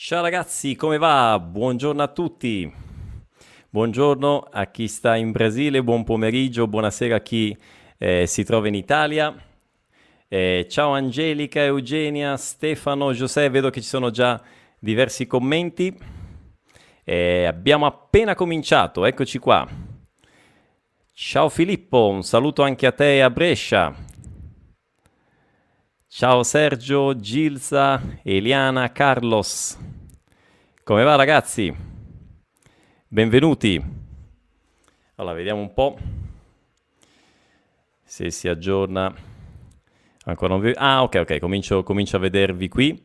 Ciao ragazzi, come va? Buongiorno a tutti. Buongiorno a chi sta in Brasile, buon pomeriggio, buonasera a chi eh, si trova in Italia. Eh, ciao Angelica, Eugenia, Stefano, Giuseppe, vedo che ci sono già diversi commenti. Eh, abbiamo appena cominciato, eccoci qua. Ciao Filippo, un saluto anche a te a Brescia. Ciao Sergio, Gilsa, Eliana, Carlos. Come va ragazzi? Benvenuti. Allora, vediamo un po' se si aggiorna. Ancora non vi... Ah, ok, ok, comincio, comincio a vedervi qui.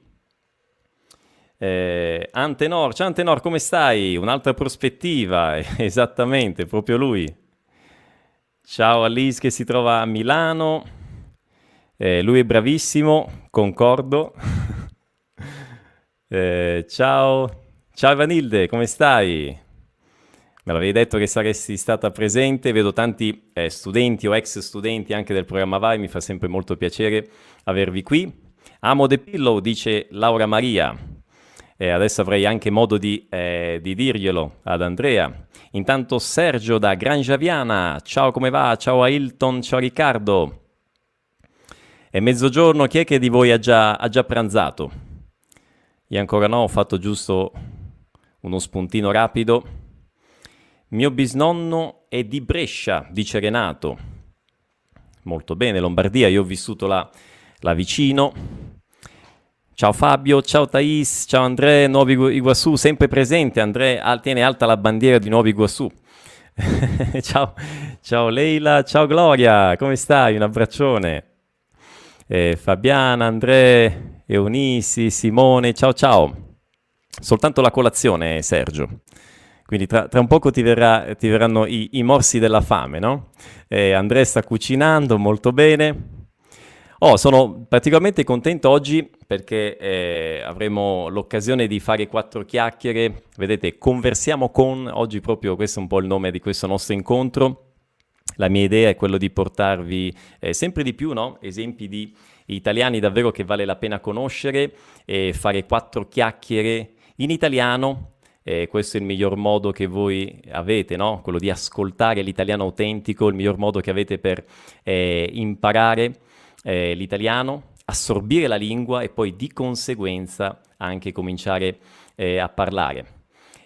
Eh, Antenor, ciao Antenor, come stai? Un'altra prospettiva, esattamente, proprio lui. Ciao Alice che si trova a Milano. Eh, lui è bravissimo, concordo. eh, ciao, ciao Vanilde, come stai? Me l'avevi detto che saresti stata presente, vedo tanti eh, studenti o ex studenti anche del programma Vai, mi fa sempre molto piacere avervi qui. Amo The Pillow, dice Laura Maria. Eh, adesso avrei anche modo di, eh, di dirglielo ad Andrea. Intanto Sergio da Gran Javiana, ciao come va? Ciao a Hilton, ciao Riccardo. È mezzogiorno, chi è che di voi ha già, ha già pranzato? Io ancora no, ho fatto giusto uno spuntino rapido. Mio bisnonno è di Brescia, dice Renato. Molto bene, Lombardia, io ho vissuto là, là vicino. Ciao Fabio, ciao Thais, ciao Andrea, Nuovi Iguassù, sempre presente, Andrea tiene alta la bandiera di Nuovi Iguassù. ciao, ciao Leila, ciao Gloria, come stai? Un abbraccione. Eh, Fabiana, Andrea, Eunisi, Simone, ciao ciao. Soltanto la colazione, Sergio. Quindi tra, tra un poco ti, verrà, ti verranno i, i, morsi della fame, no? Eh, Andrea sta cucinando molto bene. Oh, sono particolarmente contento oggi perché eh, avremo l'occasione di fare quattro chiacchiere. Vedete, conversiamo con, oggi proprio questo è un po' il nome di questo nostro incontro. La mia idea è quello di portarvi eh, sempre di più no? esempi di italiani davvero che vale la pena conoscere e fare quattro chiacchiere in italiano. Eh, questo è il miglior modo che voi avete, no? quello di ascoltare l'italiano autentico, il miglior modo che avete per eh, imparare eh, l'italiano, assorbire la lingua e poi di conseguenza anche cominciare eh, a parlare.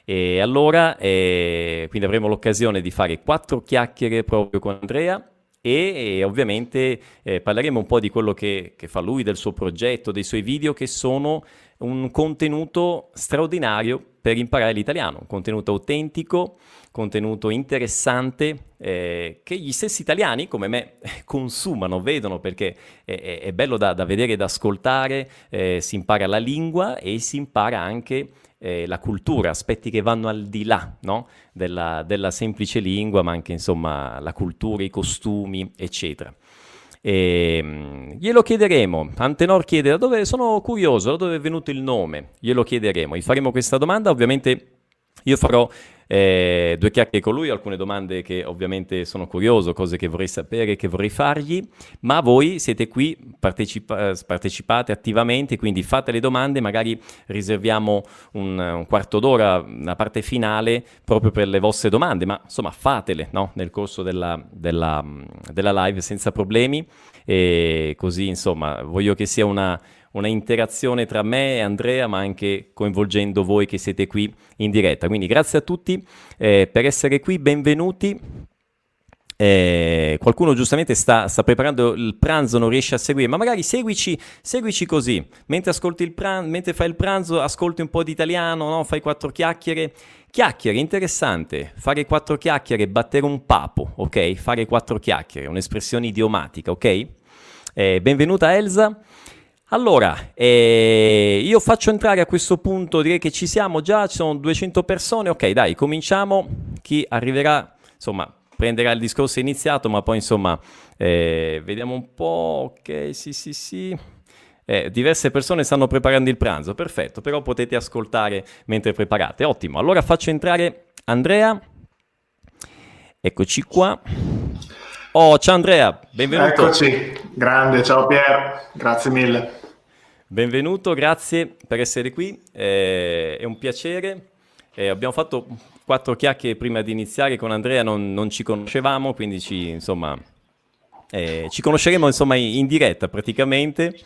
E allora, eh, quindi avremo l'occasione di fare quattro chiacchiere proprio con Andrea e, e ovviamente eh, parleremo un po' di quello che, che, fa lui, del suo progetto, dei suoi video che sono un contenuto straordinario per imparare l'italiano, un contenuto autentico, contenuto interessante eh, che gli stessi italiani come me consumano, vedono perché è, è bello da, da, vedere e da ascoltare, eh, si impara la lingua e si impara anche eh, la cultura, aspetti che vanno al di là no? della, della, semplice lingua, ma anche insomma la cultura, i costumi, eccetera. E, ehm, glielo chiederemo. Antenor chiede da dove sono curioso, da dove è venuto il nome. Glielo chiederemo. Gli faremo questa domanda. Ovviamente io farò eh, due chiacchiere con lui, alcune domande che ovviamente sono curioso, cose che vorrei sapere, che vorrei fargli, ma voi siete qui, partecipa- partecipate attivamente, quindi fate le domande, magari riserviamo un, un, quarto d'ora, una parte finale proprio per le vostre domande, ma insomma fatele no? nel corso della, della, della live senza problemi. E così insomma voglio che sia una una interazione tra me e Andrea, ma anche coinvolgendo voi che siete qui in diretta. Quindi grazie a tutti eh, per essere qui, benvenuti. Eh, qualcuno giustamente sta, sta, preparando il pranzo, non riesce a seguire, ma magari seguici, seguici così. Mentre, pranzo, mentre fai il pranzo, ascolti un po' di italiano, no? fai quattro chiacchiere. Chiacchiere, interessante. Fare quattro chiacchiere, battere un papo, ok? Fare quattro chiacchiere, un'espressione idiomatica, ok? Eh, benvenuta Elsa. Allora, eh, io faccio entrare a questo punto, direi che ci siamo già, ci sono 200 persone, ok dai, cominciamo, chi arriverà, insomma, prenderà il discorso iniziato, ma poi insomma, eh, vediamo un po', ok, sì sì sì, eh, diverse persone stanno preparando il pranzo, perfetto, però potete ascoltare mentre preparate, ottimo, allora faccio entrare Andrea, eccoci qua. Oh, ciao Andrea, benvenuto. Eccoci, grande, ciao Pier, grazie mille. Benvenuto, grazie per essere qui, eh, è un piacere. Eh, abbiamo fatto quattro chiacchiere prima di iniziare con Andrea, non, non ci conoscevamo, quindi ci, insomma, eh, ci conosceremo insomma, in, diretta praticamente.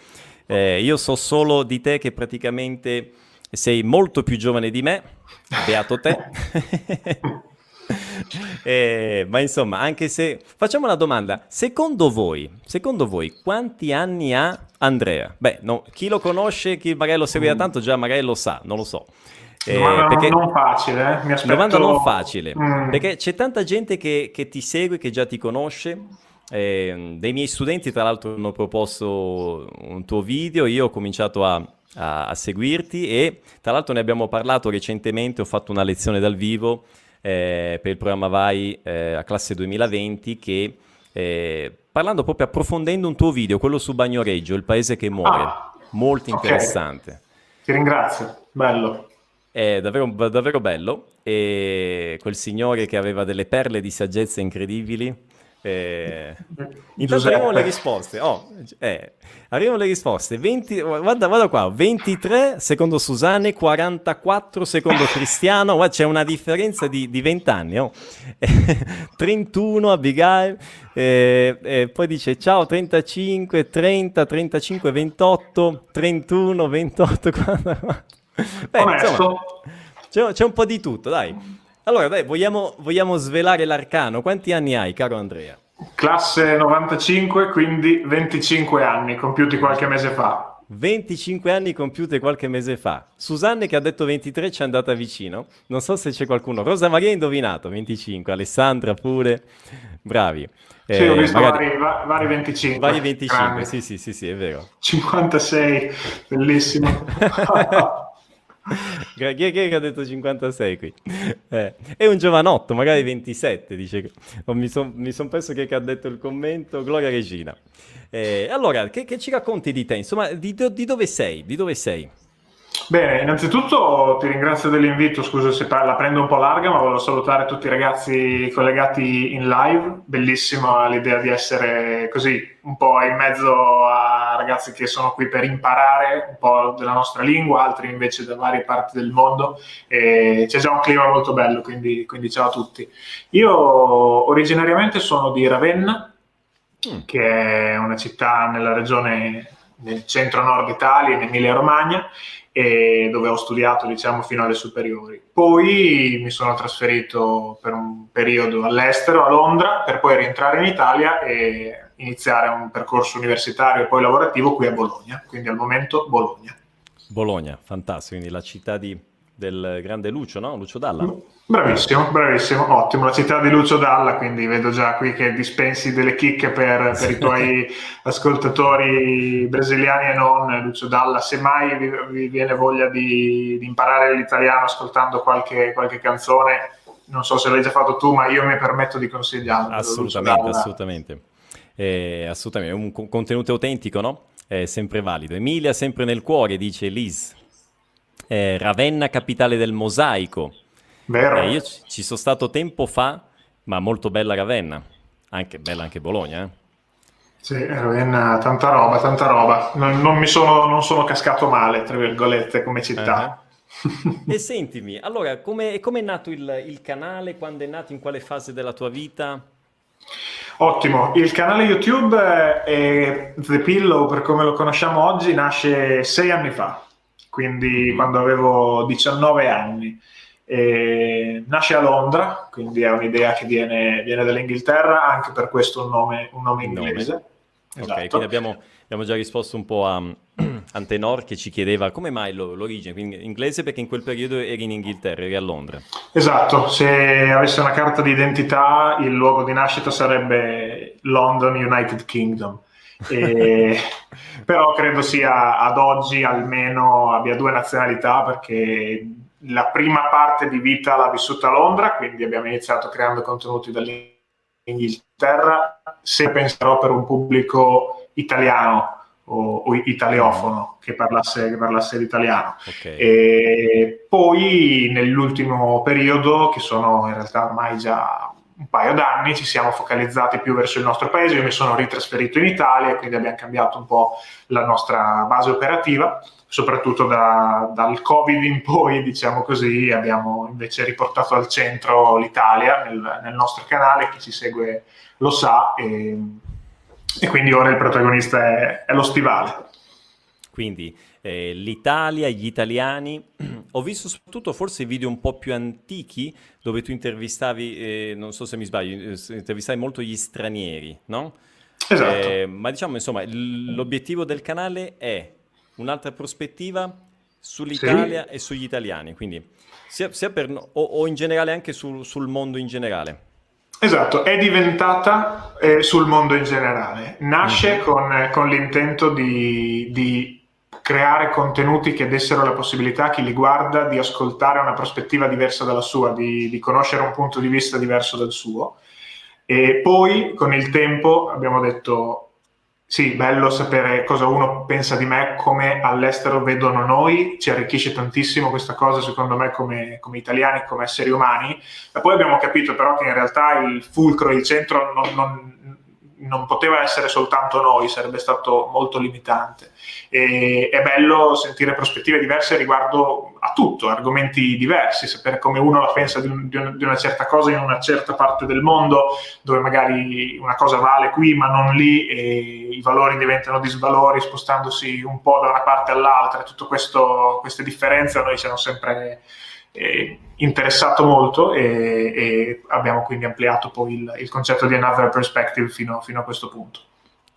Eh, io so solo di te che praticamente sei molto più giovane di me, beato te. eh, ma insomma, anche se facciamo una domanda, secondo voi, secondo voi quanti anni ha Andrea? Beh, no, chi lo conosce, chi magari lo segue da tanto già magari lo sa, non lo so. Eh, domanda perché... non facile, eh? mi aspetto... Domanda non facile, mm. perché c'è tanta gente che, che, ti segue, che già ti conosce. Eh, dei miei studenti, tra l'altro, hanno proposto un tuo video, io ho cominciato a, a, a seguirti e tra l'altro ne abbiamo parlato recentemente, ho fatto una lezione dal vivo eh, per il programma Vai eh, a classe 2020 che eh, parlando proprio approfondendo un tuo video, quello su Bagnoreggio, il paese che muore, ah, molto interessante. Okay. Ti ringrazio, bello. È davvero, davvero bello e quel signore che aveva delle perle di saggezza incredibili eh, intanto arrivano le risposte. Oh, eh, arrivano le risposte. 20, guarda, guarda qua: 23 secondo Susanne, 44 secondo Cristiano. Guarda, c'è una differenza di, di 20 anni. Oh. 31 Abigail. Eh, poi dice ciao 35, 30, 35, 28, 31, 28. 44. Beh, insomma, c'è, c'è un po' di tutto, dai. Allora, dai, vogliamo, vogliamo svelare l'arcano. Quanti anni hai, caro Andrea? Classe 95, quindi 25 anni, compiuti qualche mese fa. 25 anni compiute qualche mese fa. Susanne che ha detto 23 ci è andata vicino. Non so se c'è qualcuno. Rosa Maria ha indovinato 25, Alessandra pure. Bravi. Eh, sì, ho visto magari... vari, vari 25. Vari 25, sì, sì, sì, sì, è vero. 56, bellissimo. chi, è, che ha detto 56 qui? Eh, è un giovanotto, magari 27, dice. Oh, mi sono son perso che ha detto il commento. Gloria Regina. Eh, allora, che, che, ci racconti di te? Insomma, di, di dove sei? Di dove sei? Bene, innanzitutto ti ringrazio dell'invito, scusa se la prendo un po' larga, ma volevo salutare tutti i ragazzi collegati in live, bellissima l'idea di essere così un po' in mezzo a ragazzi che sono qui per imparare un po' della nostra lingua, altri invece da varie parti del mondo, e c'è già un clima molto bello, quindi, quindi ciao a tutti. Io originariamente sono di Ravenna, mm. che è una città nella regione nel centro-nord Italia, in Emilia-Romagna, dove ho studiato diciamo fino alle superiori. Poi mi sono trasferito per un periodo all'estero, a Londra, per poi rientrare in Italia e iniziare un percorso universitario e poi lavorativo qui a Bologna, quindi al momento Bologna. Bologna, fantastico, quindi la città di del grande Lucio, no? Lucio Dalla. Bravissimo, bravissimo, ottimo. La città di Lucio Dalla, quindi vedo già qui che dispensi delle chicche per, per i tuoi ascoltatori brasiliani e non. Lucio Dalla, se mai vi, vi viene voglia di, di, imparare l'italiano ascoltando qualche, qualche canzone, non so se l'hai già fatto tu, ma io mi permetto di consigliarlo. Assolutamente, assolutamente. Eh, assolutamente, un contenuto autentico, no? È sempre valido. Emilia, sempre nel cuore, dice Liz eh, Ravenna capitale del mosaico. Vero. Eh, io ci, ci sono stato tempo fa, ma molto bella Ravenna, anche bella anche Bologna. Eh. Sì, Ravenna, tanta roba, tanta roba. Non, non mi sono, non sono cascato male, tra virgolette, come città. Uh-huh. e sentimi, allora, come è nato il, il canale? Quando è nato? In quale fase della tua vita? Ottimo, il canale YouTube è The Pillow, per come lo conosciamo oggi, nasce sei anni fa quindi mm. quando avevo 19 anni. E nasce a Londra, quindi è un'idea che viene, viene dall'Inghilterra, anche per questo un nome, un nome inglese. Nome. Esatto. Ok, quindi abbiamo, abbiamo, già risposto un po' a Antenor che ci chiedeva come mai lo, l'origine, quindi inglese perché in quel periodo eri in Inghilterra, eri a Londra. Esatto, se avessi una carta di identità il luogo di nascita sarebbe London United Kingdom. E, però credo sia ad oggi almeno abbia due nazionalità perché la prima parte di vita l'ha vissuta a Londra, quindi abbiamo iniziato creando contenuti dall'Inghilterra, se penserò per un pubblico italiano o, o italiofono che parlasse, che parlasse l'italiano. Okay. E poi nell'ultimo periodo, che sono in realtà ormai già un paio d'anni ci siamo focalizzati più verso il nostro paese, io mi sono ritrasferito in Italia, quindi abbiamo cambiato un po' la nostra base operativa, soprattutto da, dal Covid in poi, diciamo così, abbiamo invece riportato al centro l'Italia nel, nel nostro canale, chi ci segue lo sa, e, e quindi ora il protagonista è, è lo stivale. Quindi eh, l'Italia, gli italiani. Ho visto soprattutto forse video un po' più antichi dove tu intervistavi, eh, non so se mi sbaglio, eh, intervistavi molto gli stranieri, no? Esatto. Eh, ma diciamo, insomma, l'obiettivo del canale è un'altra prospettiva sull'Italia sì. e sugli italiani, quindi sia, sia per, o, o, in generale anche sul, sul mondo in generale. Esatto, è diventata eh, sul mondo in generale. Nasce mm-hmm. con, con, l'intento di, di, creare contenuti che dessero la possibilità a chi li guarda di ascoltare una prospettiva diversa dalla sua, di, di conoscere un punto di vista diverso dal suo. E poi con il tempo abbiamo detto sì, bello sapere cosa uno pensa di me, come all'estero vedono noi, ci arricchisce tantissimo questa cosa secondo me come, come italiani, come esseri umani, e poi abbiamo capito però che in realtà il fulcro, il centro non, non non poteva essere soltanto noi, sarebbe stato molto limitante. E, è bello sentire prospettive diverse riguardo a tutto, argomenti diversi, sapere come uno la pensa di, un, di, un, di, una certa cosa in una certa parte del mondo, dove magari una cosa vale qui ma non lì e i valori diventano disvalori spostandosi un po' da una parte all'altra. Tutte queste differenze a noi hanno sempre eh, interessato molto e, e, abbiamo quindi ampliato poi il, il concetto di another perspective fino, fino, a questo punto.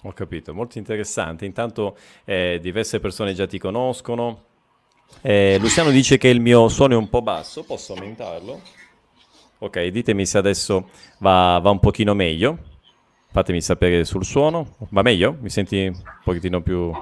Ho capito, molto interessante. Intanto eh, diverse persone già ti conoscono. Eh, Luciano dice che il mio suono è un po' basso, posso aumentarlo? Ok, ditemi se adesso va, va un pochino meglio. Fatemi sapere sul suono. Va meglio? Mi senti un pochettino più...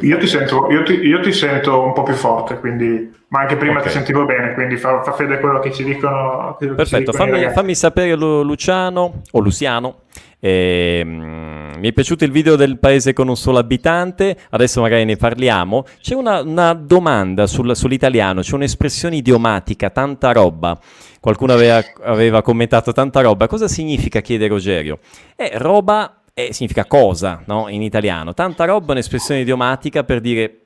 Io ti, sento, io, ti, io ti, sento, un po' più forte, quindi, ma anche prima okay. ti sentivo bene, quindi fa, fa fede quello che ci dicono. Perfetto, ci dicono fammi, fammi, sapere Luciano o Luciano. Eh, mi è piaciuto il video del paese con un solo abitante, adesso magari ne parliamo. C'è una, una domanda sul, sull'italiano, c'è un'espressione idiomatica, tanta roba. Qualcuno aveva, aveva commentato tanta roba. Cosa significa, chiede Rogerio? È roba eh, significa cosa no? in italiano. Tanta roba è un'espressione idiomatica per dire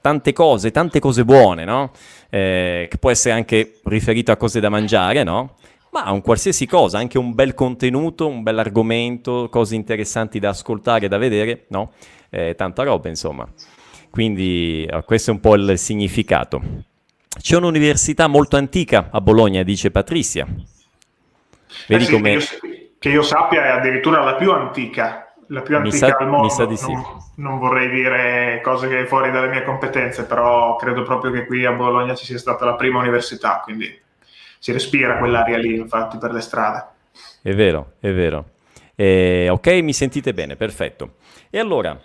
tante cose, tante cose buone, no? eh, che può essere anche riferito a cose da mangiare, no? ma a un qualsiasi cosa, anche un bel contenuto, un bel argomento, cose interessanti da ascoltare, da vedere, no? Eh, tanta roba, insomma. Quindi eh, questo è un po' il significato. C'è un'università molto antica a Bologna, dice Patrizia. Vedi eh come... Che io sappia è addirittura la più antica, la più antica sa, al mondo. Mi sa di sì. Non, non, vorrei dire cose che fuori dalle mie competenze, però credo proprio che qui a Bologna ci sia stata la prima università, quindi si respira quell'aria lì, infatti, per le strade. È vero, è vero. Eh, ok, mi sentite bene, perfetto. E allora,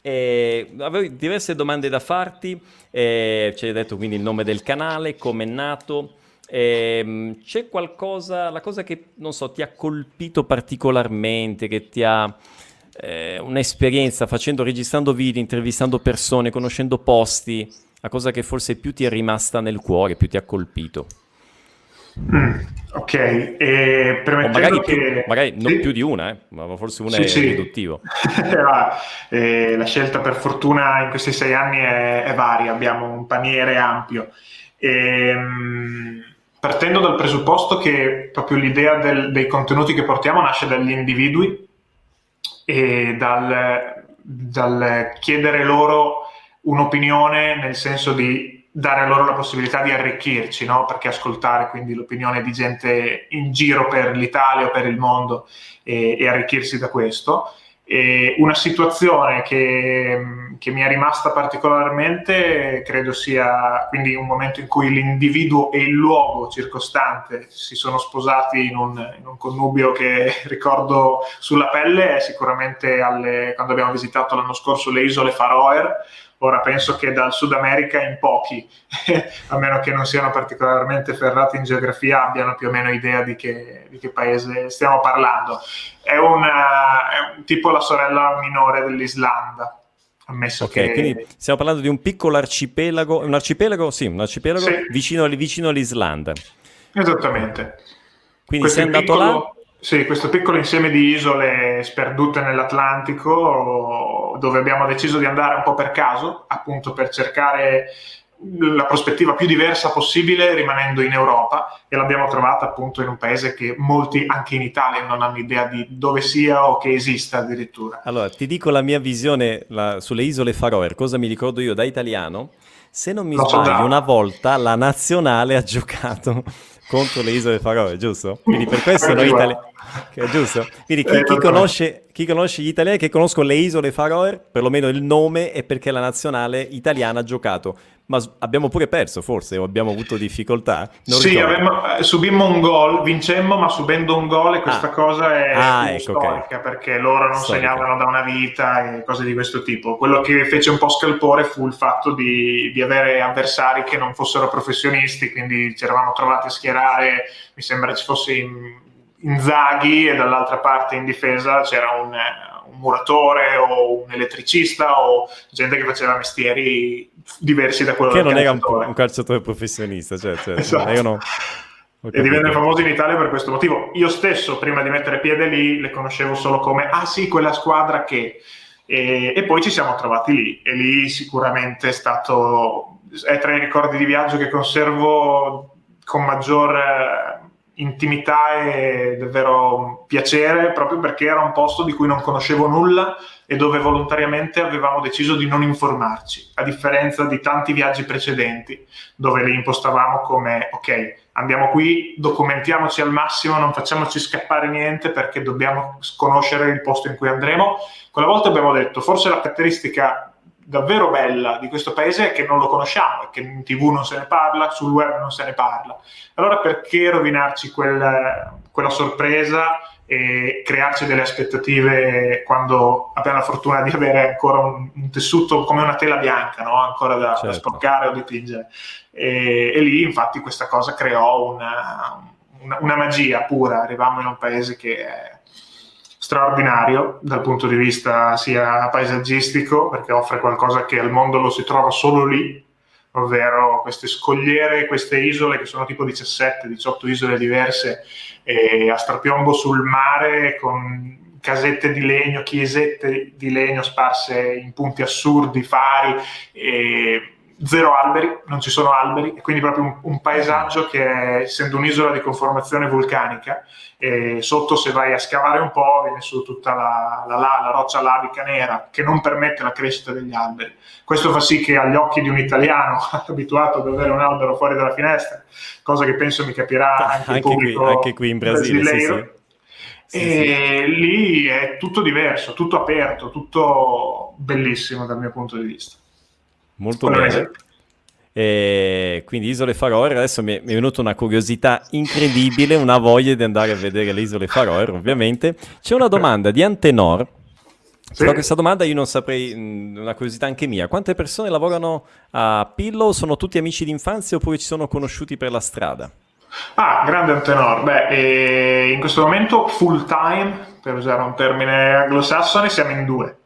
eh, avevo diverse domande da farti, eh, ci hai detto quindi il nome del canale, come è nato, Ehm, c'è qualcosa, la cosa che non so, ti ha colpito particolarmente, che ti ha eh, un'esperienza facendo, registrando video, intervistando persone, conoscendo posti, la cosa che forse più ti è rimasta nel cuore, più ti ha colpito? Mm, ok, e magari, che... più, magari non sì. più di una, eh, ma forse una sì, è sì. riduttivo. eh, la scelta per fortuna in questi sei anni è, è varia, abbiamo un paniere ampio. E, ehm, partendo dal presupposto che proprio l'idea del, dei contenuti che portiamo nasce dagli individui e dal, dal chiedere loro un'opinione nel senso di dare loro la possibilità di arricchirci, no? perché ascoltare quindi l'opinione di gente in giro per l'Italia o per il mondo e, e arricchirsi da questo. E una situazione che, che, mi è rimasta particolarmente credo sia quindi un momento in cui l'individuo e il luogo circostante si sono sposati in un, in un connubio che ricordo sulla pelle è sicuramente alle, quando abbiamo visitato l'anno scorso le isole Faroe Ora penso che dal Sud America in pochi, a meno che non siano particolarmente ferrati in geografia, abbiano più o meno idea di che, di che paese stiamo parlando. È, una, è un, tipo la sorella minore dell'Islanda. Ammesso ok, che... quindi stiamo parlando di un piccolo arcipelago, un arcipelago, sì, un arcipelago sì. Vicino, vicino all'Islanda. Esattamente. Quindi sei andato piccolo, là? Sì, questo piccolo insieme di isole sperdute nell'Atlantico dove abbiamo deciso di andare un po' per caso, appunto per cercare la prospettiva più diversa possibile rimanendo in Europa e l'abbiamo trovata appunto in un paese che molti anche in Italia non hanno idea di dove sia o che esista addirittura. Allora, ti dico la mia visione la, sulle isole Faroe, cosa mi ricordo io da italiano. Se non mi Lo sbaglio, so una volta la nazionale ha giocato contro le isole Faroe, giusto? Quindi per questo noi italiani... Giusto? Quindi chi, chi, conosce, chi, conosce, gli italiani che conoscono le isole Faroe, perlomeno il nome è perché la nazionale italiana ha giocato ma abbiamo pure perso forse o abbiamo avuto difficoltà? Non sì, avevamo, eh, subimmo un gol, vincemmo ma subendo un gol e questa ah. cosa è ah, ecco, storica okay. perché loro non Storica. segnavano da una vita e cose di questo tipo. Quello che fece un po' scalpore fu il fatto di, di avere avversari che non fossero professionisti, quindi ci eravamo trovati a schierare, mi sembra ci fosse in, Inzaghi e dall'altra parte in difesa c'era un, un muratore o un elettricista o gente che faceva mestieri diversi da quello che non era un, un, calciatore professionista, cioè, cioè esatto. erano... E divenne famoso in Italia per questo motivo. Io stesso, prima di mettere piede lì, le conoscevo solo come, ah sì, quella squadra che... E, e poi ci siamo trovati lì, e lì sicuramente è stato, è tra i ricordi di viaggio che conservo con maggior intimità e davvero piacere proprio perché era un posto di cui non conoscevo nulla e dove volontariamente avevamo deciso di non informarci, a differenza di tanti viaggi precedenti dove li impostavamo come ok, andiamo qui, documentiamoci al massimo, non facciamoci scappare niente perché dobbiamo conoscere il posto in cui andremo. Quella volta abbiamo detto forse la caratteristica davvero bella di questo paese è che non lo conosciamo e che in tv non se ne parla, sul web non se ne parla. Allora perché rovinarci quel, quella sorpresa e crearci delle aspettative quando abbiamo la fortuna di avere ancora un, un tessuto come una tela bianca, no? ancora da, certo. da, sporcare o dipingere. E, e, lì infatti questa cosa creò una, una, una magia pura, arrivammo in un paese che è straordinario dal punto di vista sia paesaggistico, perché offre qualcosa che al mondo lo si trova solo lì, ovvero queste scogliere, queste isole che sono tipo 17-18 isole diverse eh, a strapiombo sul mare con casette di legno, chiesette di legno sparse in punti assurdi, fari. Eh, zero alberi, non ci sono alberi, e quindi proprio un, un paesaggio che, essendo un'isola di conformazione vulcanica, sotto se vai a scavare un po' viene su tutta la, la, la, la, roccia lavica nera che non permette la crescita degli alberi. Questo fa sì che agli occhi di un italiano abituato ad avere un albero fuori dalla finestra, cosa che penso mi capirà anche, anche, qui, anche qui, in Brasile, sì. Sì, e sì. lì è tutto diverso, tutto aperto, tutto bellissimo dal mio punto di vista. Molto bene. E quindi Isole Faroe, adesso mi è, venuta una curiosità incredibile, una voglia di andare a vedere le Isole Faroe, ovviamente. C'è una domanda di Antenor, sì. però questa domanda io non saprei, una curiosità anche mia. Quante persone lavorano a Pillow? Sono tutti amici d'infanzia oppure ci sono conosciuti per la strada? Ah, grande Antenor. Beh, in questo momento full time, per usare un termine anglosassone, siamo in due.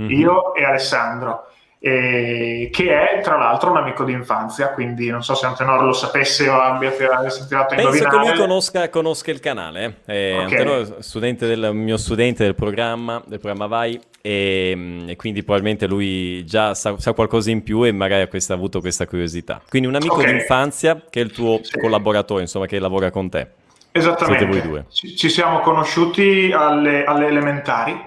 Mm-hmm. Io e Alessandro eh, che è tra l'altro un amico di infanzia, quindi non so se Antenor lo sapesse o abbia tirato a indovinare. Penso che lui conosca, conosca il canale, eh, okay. Antenor è studente del, mio studente del programma, del programma Vai, e, e, quindi probabilmente lui già sa, sa, qualcosa in più e magari ha, avuto questa curiosità. Quindi un amico okay. di infanzia che è il tuo sì. collaboratore, insomma, che lavora con te. Esattamente, ci, ci, siamo conosciuti alle, alle elementari,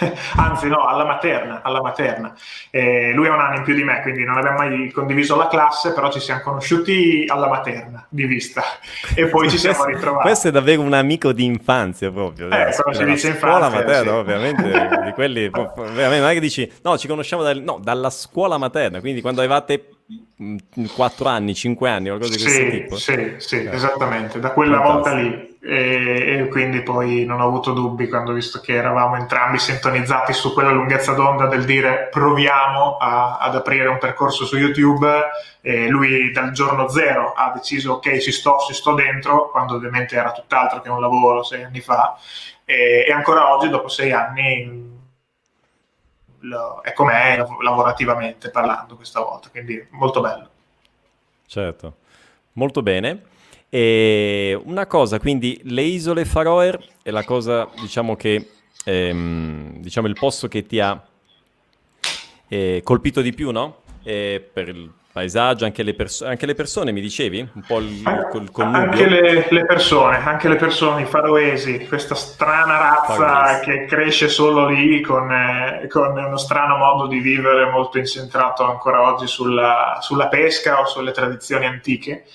anzi no, alla materna, alla materna. Eh, lui è un anno in più di me, quindi non abbiamo mai condiviso la classe, però ci siamo conosciuti alla materna, di vista, e poi ci siamo ritrovati. Questo è davvero un amico di infanzia proprio. Eh, come si dice infanzia. Scuola materna, sì. ovviamente, di quelli, veramente, non è che dici, no, ci conosciamo dal, no, dalla scuola materna, quindi quando avevate 4 anni, 5 anni, qualcosa di questo sì, tipo. Sì, sì, eh. esattamente, da quella Fantastico. volta lì. E, e, quindi poi non ho avuto dubbi quando ho visto che eravamo entrambi sintonizzati su quella lunghezza d'onda del dire proviamo a, ad aprire un percorso su YouTube. E lui dal giorno zero ha deciso ok, ci sto, ci sto dentro, quando ovviamente era tutt'altro che un lavoro sei anni fa. E, e ancora oggi, dopo sei anni, è com'è lavorativamente parlando questa volta, quindi molto bello. Certo, molto bene. E una cosa, quindi le isole Faroe è la cosa, diciamo che, ehm, diciamo il posto che ti ha eh, colpito di più, no? Eh, per il paesaggio, anche le, perso- anche le, persone, mi dicevi? Un po' il, il connubio? Anche le, le, persone, anche le persone, i faroesi, questa strana razza Faroesi. che cresce solo lì con, eh, con, uno strano modo di vivere molto incentrato ancora oggi sulla, sulla pesca o sulle tradizioni antiche.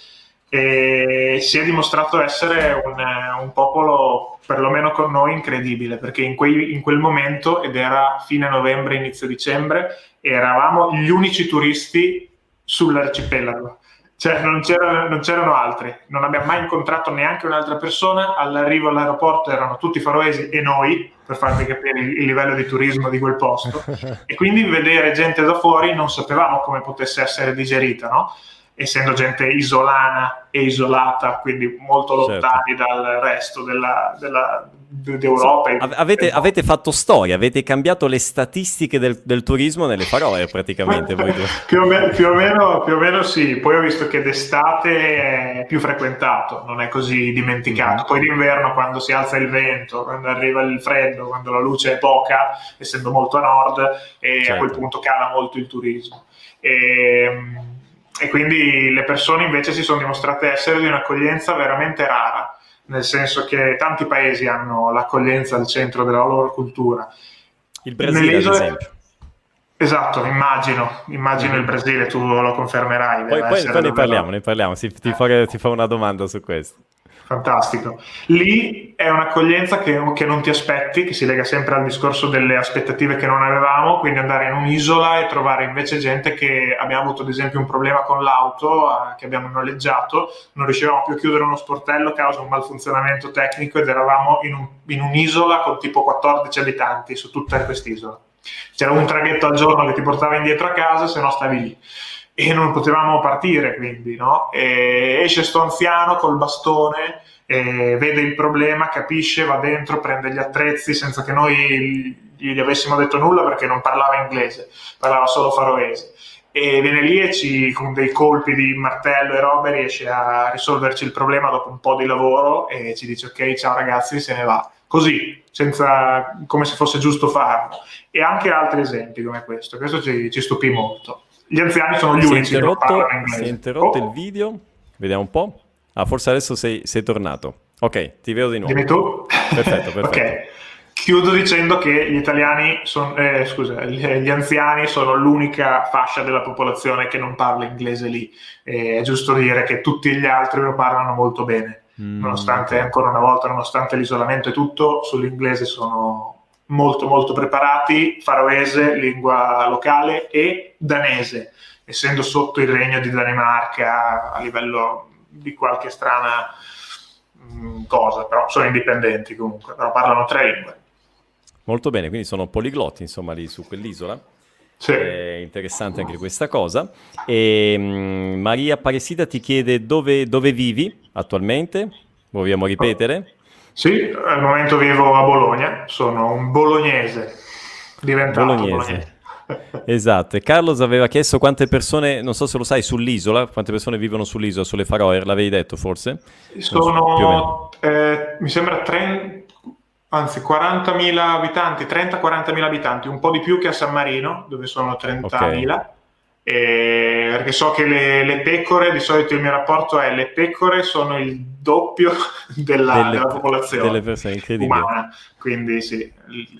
E si è dimostrato essere un, un popolo, perlomeno con noi, incredibile, perché in, quei, in quel momento, ed era fine novembre, inizio dicembre, eravamo gli unici turisti sull'arcipelago. Cioè, non c'erano, non c'erano, altri, non abbiamo mai incontrato neanche un'altra persona. All'arrivo all'aeroporto erano tutti faroesi e noi, per farvi capire il livello di turismo di quel posto. E quindi vedere gente da fuori non sapevamo come potesse essere digerita, no? Essendo gente isolana e isolata, quindi molto certo. lontani certo. dal resto della, della, d'Europa. Sì, avete, avete, fatto storia, avete cambiato le statistiche del, del turismo nelle parole praticamente. più, o me, più, o meno, più, o meno, sì, poi ho visto che d'estate è più frequentato, non è così dimenticato. Mm. Poi d'inverno quando si alza il vento, quando arriva il freddo, quando la luce è poca, essendo molto a nord, e certo. a quel certo. punto cala molto il turismo. E, ehm, e quindi le persone invece si sono dimostrate essere di un'accoglienza veramente rara, nel senso che tanti paesi hanno l'accoglienza al centro della loro cultura. Il Brasile, ad esempio. Esatto, immagino, immagino il Brasile, tu lo confermerai. Poi, poi, poi ne parliamo, ne parliamo, si, ti, fa, ti fa una domanda su questo. Fantastico. Lì è un'accoglienza che, che, non ti aspetti, che si lega sempre al discorso delle aspettative che non avevamo, quindi andare in un'isola e trovare invece gente che abbiamo avuto ad esempio un problema con l'auto eh, che abbiamo noleggiato, non riuscivamo più a chiudere uno sportello a causa di un malfunzionamento tecnico ed eravamo in, un, in un'isola con tipo 14 abitanti su tutta quest'isola. C'era un traghetto al giorno che ti portava indietro a casa, se no stavi lì e non potevamo partire quindi, no? E esce sto anziano col bastone, vede il problema, capisce, va dentro, prende gli attrezzi senza che noi gli avessimo detto nulla perché non parlava inglese, parlava solo faroese. E viene lì e ci, con dei colpi di martello e robe riesce a risolverci il problema dopo un po' di lavoro e ci dice ok ciao ragazzi se ne va così, senza, come se fosse giusto farlo. E anche altri esempi come questo, questo ci, ci stupì molto gli anziani sono gli si unici che parlano inglese. Si è interrotto oh. il video, vediamo un po'. Ah, forse adesso sei, sei, tornato. Ok, ti vedo di nuovo. Dimmi tu? Perfetto, perfetto. ok. Chiudo dicendo che gli italiani, sono, eh, scusa, gli anziani sono l'unica fascia della popolazione che non parla inglese lì. E è giusto dire che tutti gli altri lo parlano molto bene, mm, nonostante, ancora una volta, nonostante l'isolamento e tutto, sull'inglese sono molto molto preparati, faroese, lingua locale e danese, essendo sotto il regno di Danimarca a livello di qualche strana mh, mm, cosa, però sono indipendenti comunque, però parlano tre lingue. Molto bene, quindi sono poliglotti insomma lì su quell'isola. Sì. È interessante anche questa cosa. E, mh, mm, Maria Paresida ti chiede dove, dove vivi attualmente? Vogliamo ripetere? Sì, al momento vivo a Bologna, sono un bolognese, diventato bolognese. bolognese. Esatto, e Carlos aveva chiesto quante persone, non so se lo sai, sull'isola, quante persone vivono sull'isola, sulle Faroe, l'avevi detto forse? Sono, so, eh, mi sembra 30, anzi 40.000 abitanti, 30-40.000 abitanti, un po' di più che a San Marino, dove sono 30.000. Okay. Eh, perché so che le, le, pecore, di solito il mio rapporto è le pecore sono il doppio della, delle, della popolazione delle persone, umana. Quindi sì,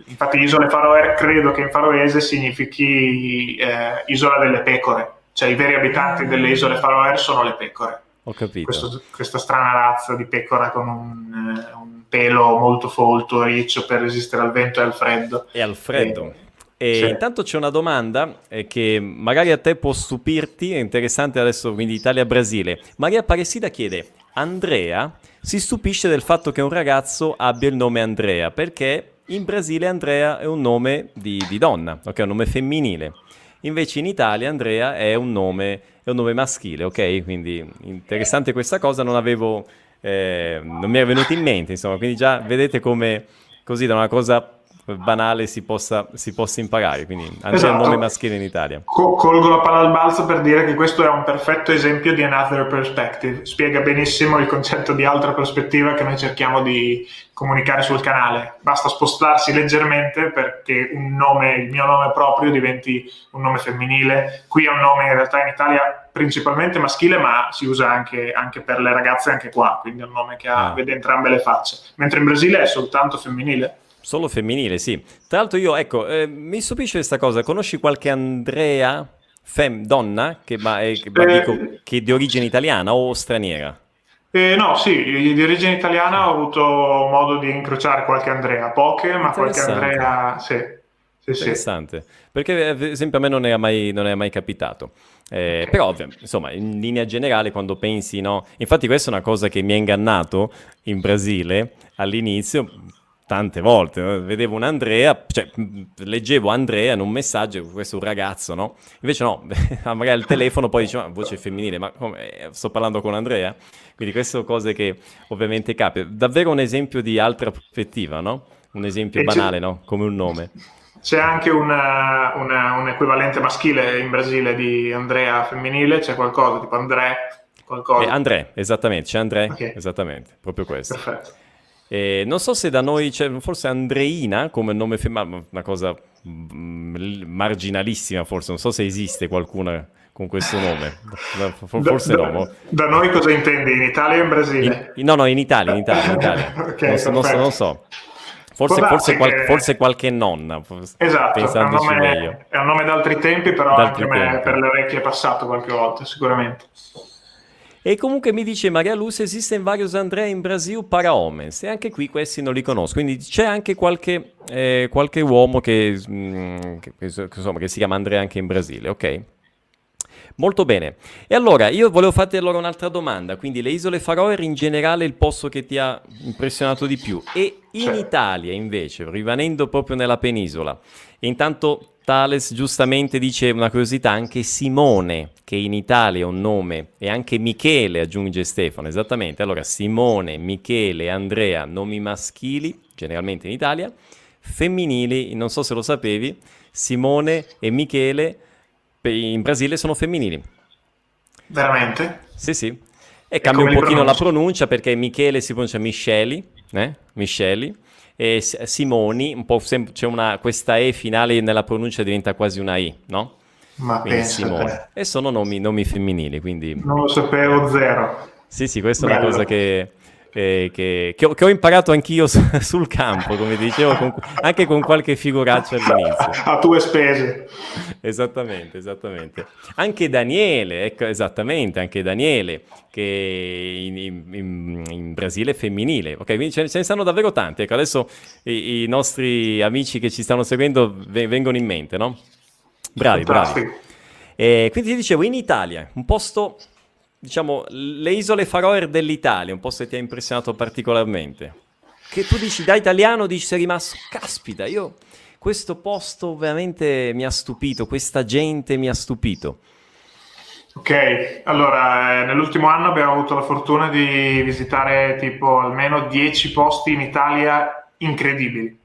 infatti isole Faroe credo che in faroese significhi eh, isola delle pecore, cioè i veri abitanti delle isole Faroe sono le pecore. Ho capito. Questo, questa strana razza di pecora con un, eh, un, pelo molto folto, riccio per resistere al vento e al freddo. E al freddo. E, e sì. intanto c'è una domanda eh, che magari a te può stupirti, è interessante adesso, quindi Italia-Brasile. Maria Paresida chiede, Andrea si stupisce del fatto che un ragazzo abbia il nome Andrea, perché in Brasile Andrea è un nome di, di donna, ok? È un nome femminile. Invece in Italia Andrea è un nome, è un nome maschile, ok? Quindi interessante questa cosa, non avevo... Eh, non mi era venuto in mente, insomma, quindi già vedete come così da una cosa banale si possa, si possa imparare, quindi esatto. è un nome maschile in Italia. Co- colgo la palla al balzo per dire che questo è un perfetto esempio di another perspective, spiega benissimo il concetto di altra prospettiva che noi cerchiamo di comunicare sul canale, basta spostarsi leggermente perché un nome, il mio nome proprio diventi un nome femminile, qui è un nome in realtà in Italia principalmente maschile ma si usa anche, anche per le ragazze anche qua, quindi è un nome che ha, ah. vede entrambe le facce, mentre in Brasile è soltanto femminile. Solo femminile, sì. Tra l'altro io, ecco, eh, mi stupisce questa cosa. Conosci qualche Andrea, fem, donna, che, ma, è, che, eh, dico, che è di origine italiana o straniera? Eh, no, sì, di origine italiana ho avuto modo di incrociare qualche Andrea, poche, ma qualche Andrea, sì. sì Interessante, sì. perché ad esempio a me non è mai, non è mai capitato. Eh, okay. Però, insomma, in linea generale, quando pensi, no? Infatti, questa è una cosa che mi ha ingannato in Brasile all'inizio, tante volte. Vedevo un Andrea, cioè leggevo Andrea in un messaggio, questo è un ragazzo, no? Invece no, magari al telefono poi diceva voce femminile, ma come, sto parlando con Andrea? Quindi queste sono cose che ovviamente capita. Davvero un esempio di altra prospettiva, no? Un esempio e banale, no? Come un nome. C'è anche una, una, un equivalente maschile in Brasile di Andrea femminile, c'è qualcosa tipo André, qualcosa. Eh, André, esattamente, c'è André, okay. esattamente, proprio questo. Perfetto. Eh, non so se da noi c'è forse Andreina come nome femminile, una cosa mm, marginalissima forse, non so se esiste qualcuna con questo nome. Forse da, no. Da noi cosa intendi? In Italia o in Brasile? In, no, no, in Italia, in Italia. In Italia. okay, non, so, non, so, non, so, Forse, forse, qual, che... forse, qualche nonna. Esatto, è un, nome, è un nome d'altri tempi, però d'altri anche tempi. me per le orecchie è passato qualche volta, sicuramente. E comunque mi dice Maria Luz, esiste varios Andrea in Brasile para homens, e anche qui questi non li conosco, quindi c'è anche qualche, eh, qualche uomo che, mh, mm, che, insomma, che si chiama Andrea anche in Brasile, ok? Molto bene. E allora, io volevo farti allora un'altra domanda. Quindi le isole Faroe in generale il posto che ti ha impressionato di più. E in Italia invece, rimanendo proprio nella penisola. Intanto Tales giustamente dice una curiosità, anche Simone, che in Italia è un nome, e anche Michele, aggiunge Stefano, esattamente. Allora, Simone, Michele, Andrea, nomi maschili, generalmente in Italia, femminili, non so se lo sapevi, Simone e Michele in Brasile sono femminili. Veramente? Sì, sì. E, e cambia un pochino la pronuncia perché Michele si pronuncia Misceli, eh? Misceli e Simoni, un po' sem- c'è una, questa E finale nella pronuncia diventa quasi una I, no? Ma quindi Simone. E sono nomi, nomi, femminili, quindi... Non lo sapevo, zero. Sì, sì, questa Bello. è una cosa che, eh, che, che, ho, che, ho, imparato anch'io su, sul campo, come dicevo, con, anche con qualche figuraccia all'inizio. A tue spese. Esattamente, esattamente. Anche Daniele, ecco, esattamente, anche Daniele, che in, in, in Brasile è femminile. Ok, quindi ce, ce, ne stanno davvero tanti. Ecco, adesso i, i, nostri amici che ci stanno seguendo vengono in mente, no? Bravi, bravi. E quindi ti dicevo, in Italia, un posto diciamo, le isole Faroe dell'Italia, un posto che ti ha impressionato particolarmente? Che tu dici da italiano, dici sei rimasto, caspita, io questo posto veramente mi ha stupito, questa gente mi ha stupito. Ok, allora eh, nell'ultimo anno abbiamo avuto la fortuna di visitare tipo almeno 10 posti in Italia incredibili.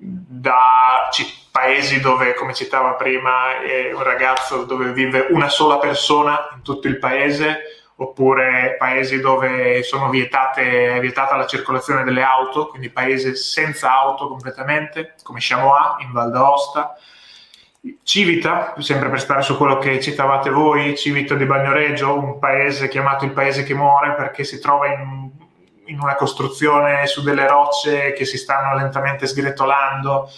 Da paesi dove, come citava prima, è un ragazzo dove vive una sola persona in tutto il paese, oppure paesi dove sono vietate, è vietata la circolazione delle auto, quindi paesi senza auto completamente, come Chamois in Val d'Aosta. Civita, sempre per stare su quello che citavate voi, Civita di Bagnoregio, un paese chiamato il paese che muore perché si trova in, in una costruzione su delle rocce che si stanno lentamente sgretolando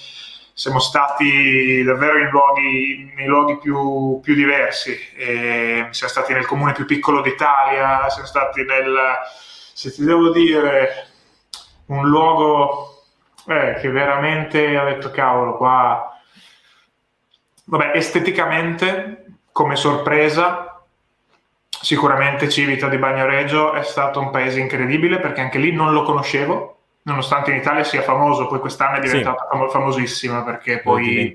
siamo stati davvero luoghi, nei luoghi più, più diversi. E siamo stati nel comune più piccolo d'Italia, siamo stati nel, se ti devo dire, un luogo eh, che veramente ha detto cavolo qua. Vabbè, esteticamente, come sorpresa, sicuramente Civita di Bagnoregio è stato un paese incredibile perché anche lì non lo conoscevo nonostante in Italia sia famoso, poi quest'anno è diventato sì. famosissima perché poi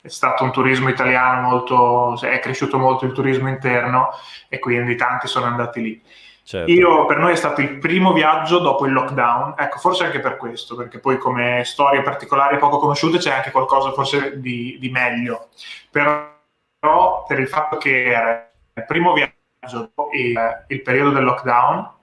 è stato un turismo italiano molto, è cresciuto molto il turismo interno e quindi tanti sono andati lì. Certo. Io, per noi è stato il primo viaggio dopo il lockdown, ecco, forse anche per questo, perché poi come storie particolari poco conosciute c'è anche qualcosa forse di, di meglio. Però per il fatto che era il primo viaggio dopo il, il periodo del lockdown,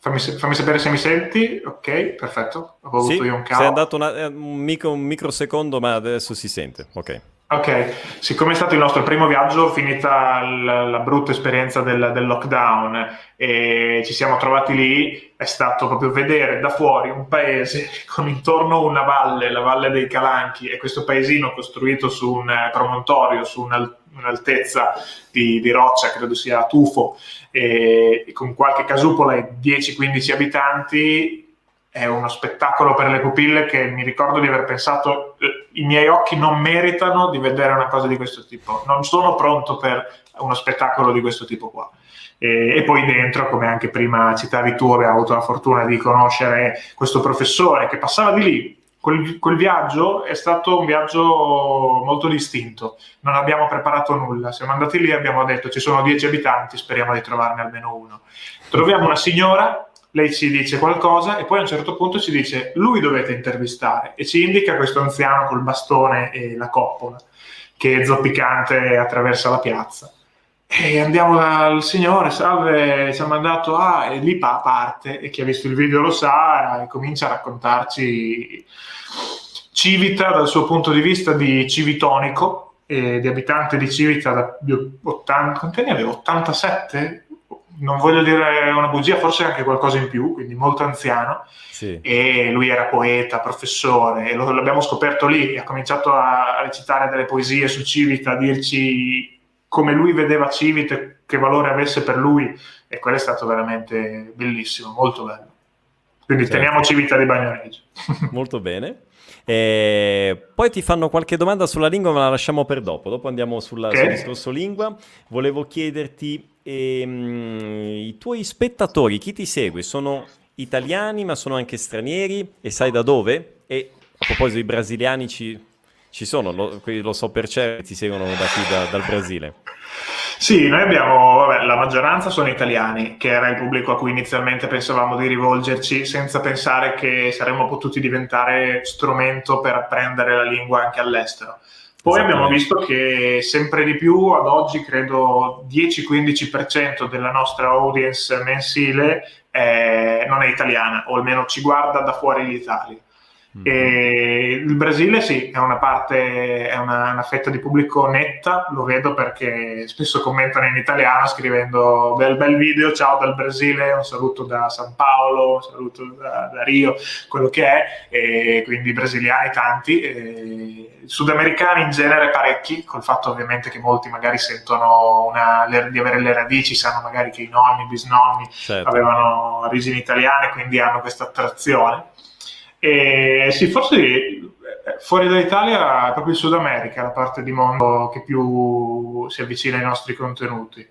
Fammi, fammi, sapere se mi senti. Ok, perfetto. Sì, avuto io un cavo. Sei andato una, eh, un, micro, un microsecondo, ma adesso si sente. Ok. Ok, siccome è stato il nostro primo viaggio, finita la, la brutta esperienza del, del, lockdown e ci siamo trovati lì, è stato proprio vedere da fuori un paese con intorno una valle, la valle dei Calanchi, e questo paesino costruito su un promontorio, su un, un'altezza di, di, roccia, credo sia tufo, e, con qualche casupola e 10-15 abitanti, è uno spettacolo per le pupille che mi ricordo di aver pensato eh, i miei occhi non meritano di vedere una cosa di questo tipo, non sono pronto per uno spettacolo di questo tipo qua. E, e, poi dentro, come anche prima citavi tu, abbiamo avuto la fortuna di conoscere questo professore che passava di lì. Quel, quel, viaggio è stato un viaggio molto distinto, non abbiamo preparato nulla, siamo andati lì e abbiamo detto ci sono dieci abitanti, speriamo di trovarne almeno uno. Troviamo una signora lei ci dice qualcosa e poi a un certo punto ci dice lui dovete intervistare e ci indica questo anziano col bastone e la coppola che zoppicante attraversa la piazza. E andiamo dal signore, salve, ci ha mandato a... e lì parte e chi ha visto il video lo sa e comincia a raccontarci Civita dal suo punto di vista di civitonico, e di abitante di Civita da 80, quanti anni avevo? 87? Non voglio dire una bugia, forse anche qualcosa in più, quindi molto anziano. Sì. E lui era poeta, professore, e lo, l'abbiamo scoperto lì. E ha cominciato a recitare delle poesie su Civita, a dirci come lui vedeva Civita, che valore avesse per lui. E quello è stato veramente bellissimo, molto bello. Quindi certo. teniamo Civita di Bagnoregio. Molto bene. E poi ti fanno qualche domanda sulla lingua, ma la lasciamo per dopo. Dopo andiamo sulla, okay. sul discorso lingua. Volevo chiederti, ehm, i tuoi spettatori, chi ti segue? Sono italiani, ma sono anche stranieri? E sai da dove? E a proposito, i brasiliani ci, ci sono, lo, lo, so per certo, ti seguono da qui, da, dal Brasile. Sì, noi abbiamo, vabbè, la maggioranza sono italiani, che era il pubblico a cui inizialmente pensavamo di rivolgerci, senza pensare che saremmo potuti diventare strumento per apprendere la lingua anche all'estero. Poi abbiamo visto che sempre di più, ad oggi credo 10-15% della nostra audience mensile è, non è italiana, o almeno ci guarda da fuori l'Italia. E il Brasile sì, è una parte, è una, una, fetta di pubblico netta, lo vedo perché spesso commentano in italiano scrivendo bel bel video, ciao dal Brasile, un saluto da San Paolo, un saluto da, da Rio, quello che è, e quindi brasiliani tanti, sudamericani in genere parecchi, col fatto ovviamente che molti magari sentono una, le, di avere le radici, sanno magari che i nonni, i bisnonni certo. avevano origini italiane, quindi hanno questa attrazione e sì, forse fuori dall'Italia è proprio il Sud America, la parte di mondo che più si avvicina ai nostri contenuti.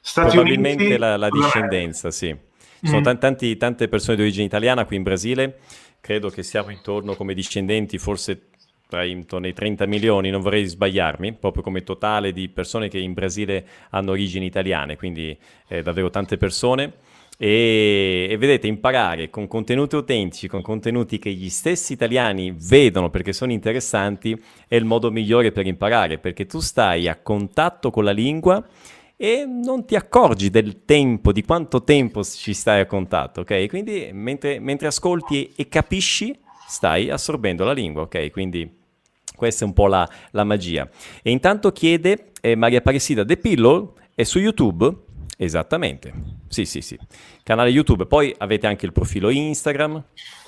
Stati Probabilmente Uniti, la, la discendenza, sì. Sono mm. tanti, tante persone di origine italiana qui in Brasile, credo che siamo intorno come discendenti forse tra intorno ai 30 milioni, non vorrei sbagliarmi, proprio come totale di persone che in Brasile hanno origini italiane, quindi eh, davvero tante persone. E, e, vedete, imparare con contenuti autentici, con contenuti che gli stessi italiani vedono perché sono interessanti, è il modo migliore per imparare, perché tu stai a contatto con la lingua e non ti accorgi del tempo, di quanto tempo ci stai a contatto, ok? Quindi mentre, mentre ascolti e capisci, stai assorbendo la lingua, ok? Quindi questa è un po' la, la magia. E intanto chiede eh, Maria Aparecida, The Pillow è su YouTube? Esattamente, sì sì sì. Canale YouTube, poi avete anche il profilo Instagram?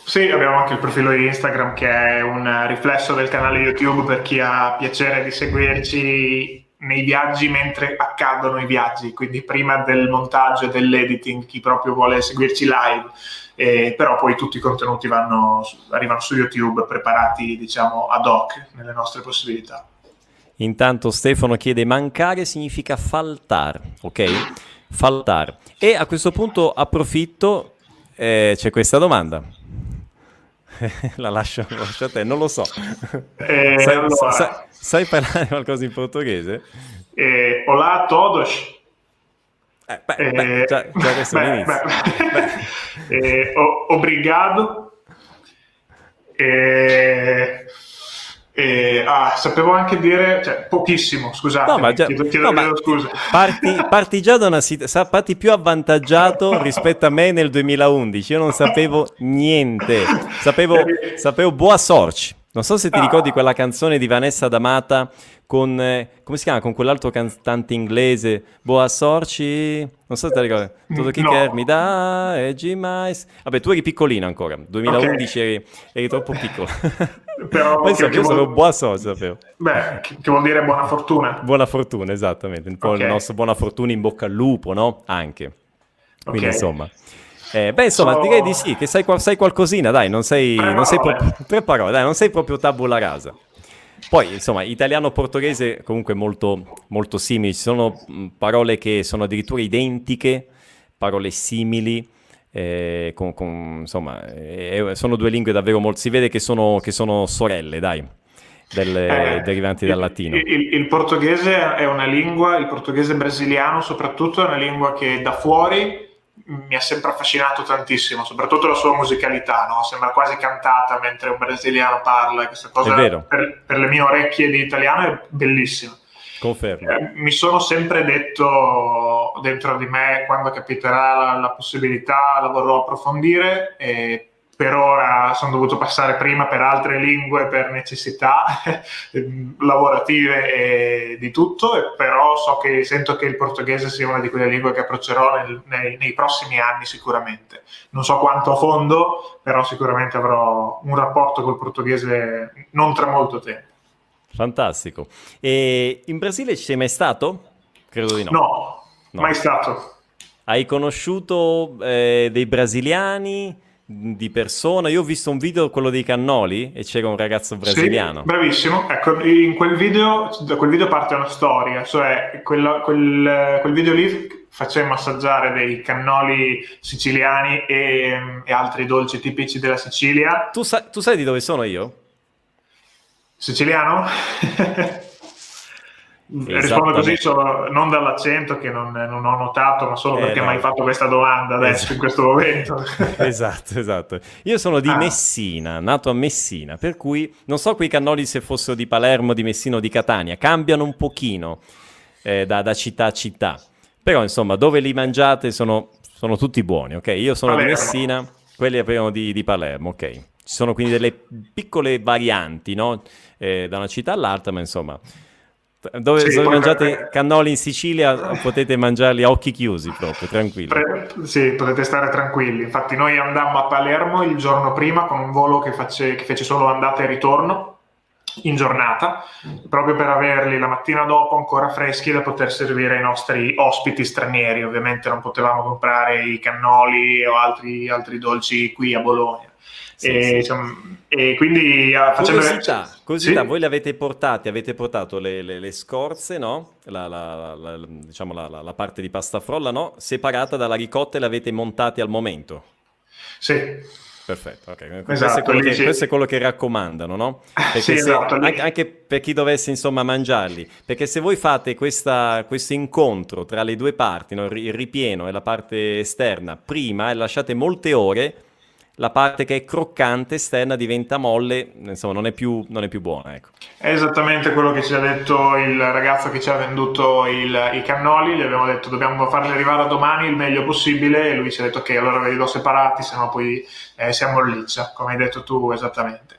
Sì, abbiamo anche il profilo Instagram che è un riflesso del canale YouTube per chi ha piacere di seguirci nei viaggi mentre accadono i viaggi, quindi prima del montaggio e dell'editing, chi proprio vuole seguirci live, eh, però poi tutti i contenuti vanno, arrivano su YouTube preparati diciamo ad hoc nelle nostre possibilità. Intanto Stefano chiede mancare significa faltar, ok? Faltar. E a questo punto approfitto, eh, c'è questa domanda. la, lascio, la, lascio, a te, non lo so. Eh, sai, allora, sai, sai, parlare qualcosa in portoghese? Eh, olá a todos. Eh, beh, eh, beh, già, già questo beh, beh. eh, obrigado. Eh, eh, ah, sapevo anche dire, cioè, pochissimo, scusate, no, ma già, chiedo, chiedo, no, chiedo scusa. Parti, parti, già da una situazione, parti più avvantaggiato rispetto a me nel 2011, io non sapevo niente, sapevo, sapevo Boa Sorci, non so se ti ah. ricordi quella canzone di Vanessa D'Amata con, eh, come si chiama, con quell'altro cantante inglese, Boa Sorci, non so se ti ricordi, tutto chi no. che mi dà e G-Mais. Vabbè, tu eri piccolino ancora, 2011 okay. eri, eri, troppo piccolo. Però Poi che, io vuol... sapevo Boa Sorci, sapevo. Beh, che, che, vuol dire buona fortuna. Buona fortuna, esattamente, un po' okay. il nostro buona fortuna in bocca al lupo, no? Anche. Quindi okay. insomma... Eh, beh, insomma, so... direi di sì, che sai, sai qualcosina, dai, non sei, non sei proprio, tre parole, dai, non sei proprio tabula rasa. Poi, insomma, italiano-portoghese comunque molto, molto simili, ci sono parole che sono addirittura identiche, parole simili, eh, con, con, insomma, eh, sono due lingue davvero molto, si vede che sono, che sono sorelle, dai, delle, eh, derivanti dal latino. Il, il, il, portoghese è una lingua, il portoghese brasiliano soprattutto è una lingua che da fuori mi ha sempre affascinato tantissimo, soprattutto la sua musicalità, no? sembra quasi cantata mentre un brasiliano parla, questa cosa per, per, le mie orecchie di italiano è bellissima. Confermo. Eh, mi sono sempre detto dentro di me, quando capiterà la, la possibilità, la vorrò approfondire e per ora sono dovuto passare prima per altre lingue per necessità lavorative e di tutto, però so che sento che il portoghese sia una di quelle lingue che approccerò nel, nei, nei, prossimi anni sicuramente. Non so quanto a fondo, però sicuramente avrò un rapporto col portoghese non tra molto tempo. Fantastico. E in Brasile ci sei mai stato? Credo di no. No, no. mai stato. Hai conosciuto eh, dei brasiliani? Di persona. Io ho visto un video, quello dei cannoli, e c'era un ragazzo brasiliano. Sì, bravissimo. Ecco, in quel video, da quel video parte una storia, cioè quella, quel, quel, video lì faceva assaggiare dei cannoli siciliani e, e, altri dolci tipici della Sicilia. Tu, sa- tu sai di dove sono io? Siciliano? Rispondo così solo, non dall'accento che non, non, ho notato, ma solo eh, perché no. mi hai fatto questa domanda adesso esatto. in questo momento. esatto, esatto. Io sono di ah. Messina, nato a Messina, per cui non so quei cannoli se fossero di Palermo, di Messina o di Catania, cambiano un pochino eh, da, da, città a città. Però insomma, dove li mangiate sono, sono tutti buoni, ok? Io sono Palermo. di Messina, quelli avevano di, di Palermo, ok? Ci sono quindi delle piccole varianti, no? Eh, da una città all'altra, ma insomma dove, sì, dove mangiate per... cannoli in Sicilia potete mangiarli a occhi chiusi proprio, tranquilli. Pre... Sì, potete stare tranquilli. Infatti noi andammo a Palermo il giorno prima con un volo che, face... che fece solo andata e ritorno in giornata, proprio per averli la mattina dopo ancora freschi da poter servire ai nostri ospiti stranieri. Ovviamente non potevamo comprare i cannoli o altri, altri dolci qui a Bologna. Sì, e, sì. Diciamo, e, quindi facendo... Curiosità, curiosità sì? voi le avete portate, avete portato le, le, le scorze, no? La, la, la, diciamo la, parte di pasta frolla, no? Separata dalla ricotta e l'avete montate al momento? Sì. Perfetto, ok. Esatto, questo, è quello che, questo è quello che raccomandano, no? Perché sì, se, esatto, anche, anche, per chi dovesse insomma mangiarli, perché se voi fate questa, questo incontro tra le due parti, no? il ripieno e la parte esterna, prima e lasciate molte ore, la parte che è croccante esterna diventa molle, insomma non è più, non è più buona. Ecco. È esattamente quello che ci ha detto il ragazzo che ci ha venduto il, i cannoli, gli abbiamo detto dobbiamo farli arrivare a domani il meglio possibile e lui ci ha detto ok allora ve li do separati, se no poi eh, siamo lizza, come hai detto tu esattamente.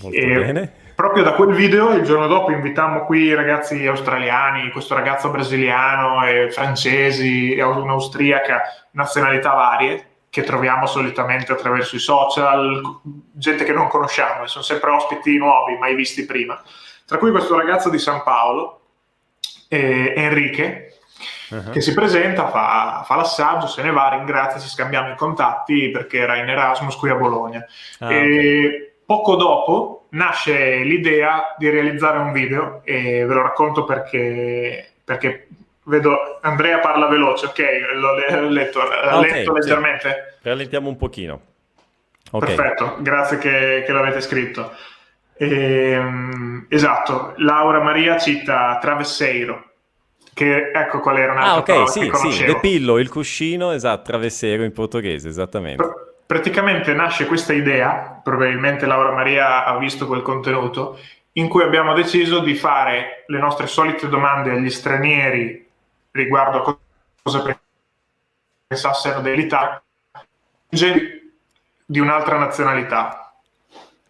Molto e bene. Proprio da quel video, il giorno dopo invitammo qui i ragazzi australiani, questo ragazzo brasiliano, e francesi, un'austriaca, nazionalità varie, che troviamo solitamente attraverso i social, gente che non conosciamo, sono sempre ospiti nuovi, mai visti prima. Tra cui questo ragazzo di San Paolo, eh, Enrique, uh-huh. che si presenta, fa, fa, l'assaggio, se ne va, ringrazia, ci scambiamo i contatti perché era in Erasmus qui a Bologna. Ah, e okay. poco dopo nasce l'idea di realizzare un video e ve lo racconto perché, perché Vedo Andrea parla veloce, ok, l'ho letto, ah, okay, letto leggermente. Sì. Rallentiamo un pochino. Okay. Perfetto, grazie che, che l'avete scritto. Ehm, esatto, Laura Maria cita Travesseiro. che ecco qual era un'altra Ah, ok, parola sì, che sì, conoscevo. de pillo, il cuscino, esatto, travessero in portoghese, esattamente. Pr- praticamente nasce questa idea, probabilmente Laura Maria ha visto quel contenuto, in cui abbiamo deciso di fare le nostre solite domande agli stranieri riguardo a co- cosa pensassero dell'Italia di un'altra nazionalità.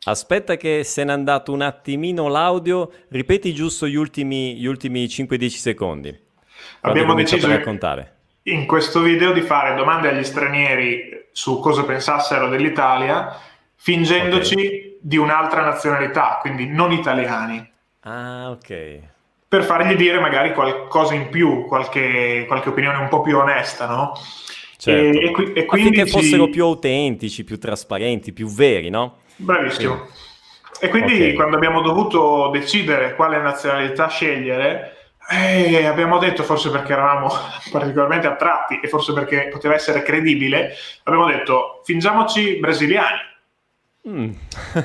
Aspetta che se n'è andato un attimino l'audio, ripeti giusto gli ultimi, gli ultimi 5-10 secondi. Abbiamo deciso a raccontare. in questo video di fare domande agli stranieri su cosa pensassero dell'Italia, fingendoci di un'altra nazionalità, quindi non italiani, Ah, ok. Per fargli dire magari qualcosa in più, qualche, qualche opinione un po' più onesta, no? Certo. E, e qui- e quindi Affinché ci- fossero più autentici, più trasparenti, più veri, no? Bravissimo. E quindi Ok. quando abbiamo dovuto decidere quale nazionalità scegliere, eh, abbiamo detto, forse perché eravamo particolarmente attratti e forse perché poteva essere credibile, abbiamo detto fingiamoci brasiliani. Mm.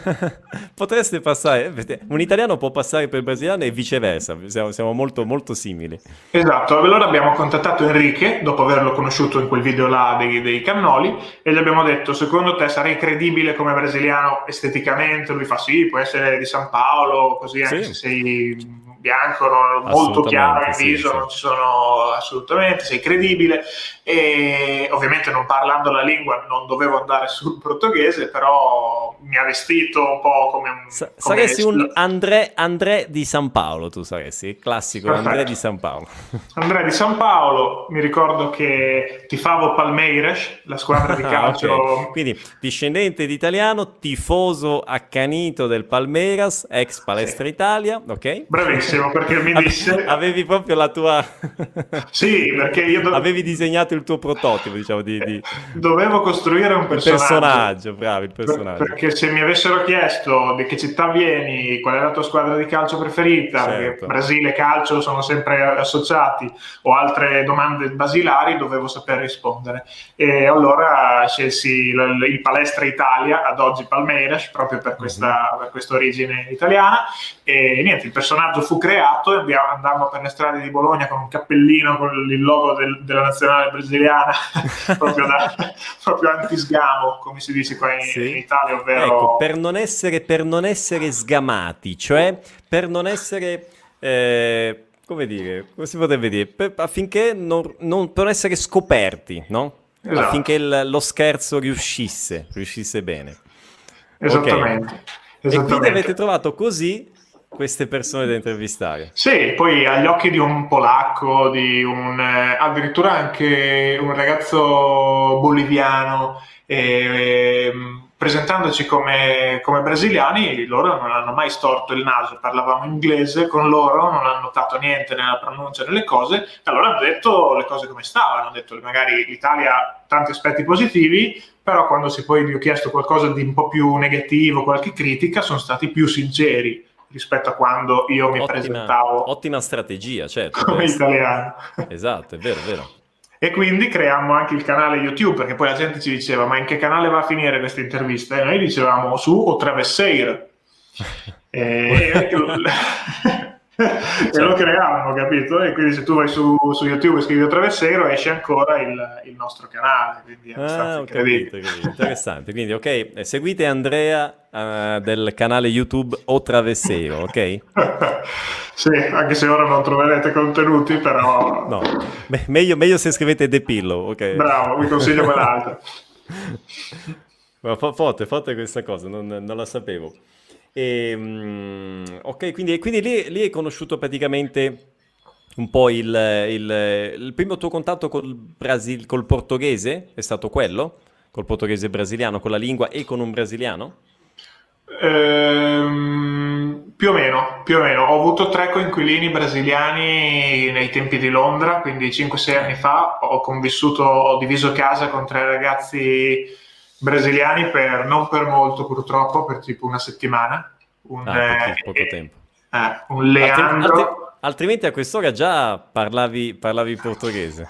Potreste passare, un italiano può passare per brasiliano e viceversa, siamo, siamo molto, molto simili. Esatto, allora abbiamo contattato Enrique, dopo averlo conosciuto in quel video là dei, dei cannoli, e gli abbiamo detto, secondo te sarei credibile come brasiliano esteticamente? Lui fa sì, può essere di San Paolo, così anche Sì. se sei bianco, molto chiaro in Assolutamente, sì, viso, sì. non ci sono assolutamente, sei credibile. E ovviamente non parlando la lingua non dovevo andare sul portoghese, però mi ha vestito un po' come un... Sa- come- saresti un André, André di San Paolo, tu saresti, il classico Perfetto. André di San Paolo. Andrea di San Paolo, mi ricordo che tifavo Palmeiras, la squadra di Ah, calcio. ok. Quindi discendente di italiano, tifoso accanito del Palmeiras, ex Palestra Italia, ok? Bravissimo, perché mi disse... Avevi proprio la tua... Sì, perché io do- Avevi disegnato il tuo prototipo, diciamo, di, di... dovevo costruire un il personaggio. personaggio, bravo, il Per- personaggio. perché se mi avessero chiesto di che città vieni, qual è la tua squadra di calcio preferita, Certo. Brasile calcio sono sempre associati, o altre domande basilari, dovevo saper rispondere. E allora scelsi il Palestra Italia, ad oggi Palmeiras, proprio per questa, Mhm. per questa origine italiana. E niente, il personaggio fu creato e abbiamo- andammo per le strade di Bologna con un cappellino con il logo del- della nazionale brasiliana, proprio, da, proprio antisgamo, come si dice qua in, Sì. in Italia, ovvero... Ecco, per non essere, per non essere sgamati, cioè per non essere, eh, come dire, come si potrebbe dire, Per- affinché non, non- per non essere scoperti, no? Esatto. Affinché il- lo scherzo riuscisse, riuscisse bene. Esattamente. E quindi esattamente. avete trovato così queste persone da intervistare. Sì, poi agli occhi di un polacco, di un, eh, addirittura anche un ragazzo boliviano, eh, presentandoci come, come brasiliani, loro non hanno mai storto il naso, parlavamo inglese con loro, non hanno notato niente nella pronuncia delle cose, allora hanno detto le cose come stavano, hanno detto magari l'Italia ha tanti aspetti positivi, però quando si poi gli ho chiesto qualcosa di un po' più negativo, qualche critica, sono stati più sinceri rispetto a quando io mi Ottima, presentavo ottima strategia, certo. come italiano. Esatto, è vero, è vero. E quindi creiamo anche il canale YouTube, perché poi la gente ci diceva, ma in che canale va a finire questa intervista? E noi dicevamo su o Travesseiro. E, e lo- lo creiamo, capito? E quindi se tu vai su, su YouTube e scrivi o Travesseiro esce ancora il, il nostro canale, quindi è abbastanza Ah, incredibile. capito, capito. interessante. Quindi, ok, eh, seguite Andrea eh, del canale YouTube O Travessero, ok? sì, anche se ora non troverete contenuti, però... No, me- meglio, meglio se scrivete The Pillow, ok? Bravo, vi consiglio quell'altro. Ma fo- forte, forte questa cosa, non, non la sapevo. E, mm, ok, quindi, quindi lì, lì hai conosciuto praticamente un po' il, il- il primo tuo contatto col, Brasil, col portoghese, è stato quello? Col portoghese brasiliano, con la lingua e con un brasiliano? Ehm, più o meno, più o meno. Ho avuto tre coinquilini brasiliani nei tempi di Londra, quindi 5-6 anni fa. Ho convissuto, ho diviso casa con tre ragazzi brasiliani per non per molto, purtroppo, per tipo una settimana. Un, Ah, eh, poco tempo. eh, un Altri- Leandro. altri- altrimenti a quest'ora già parlavi, parlavi portoghese.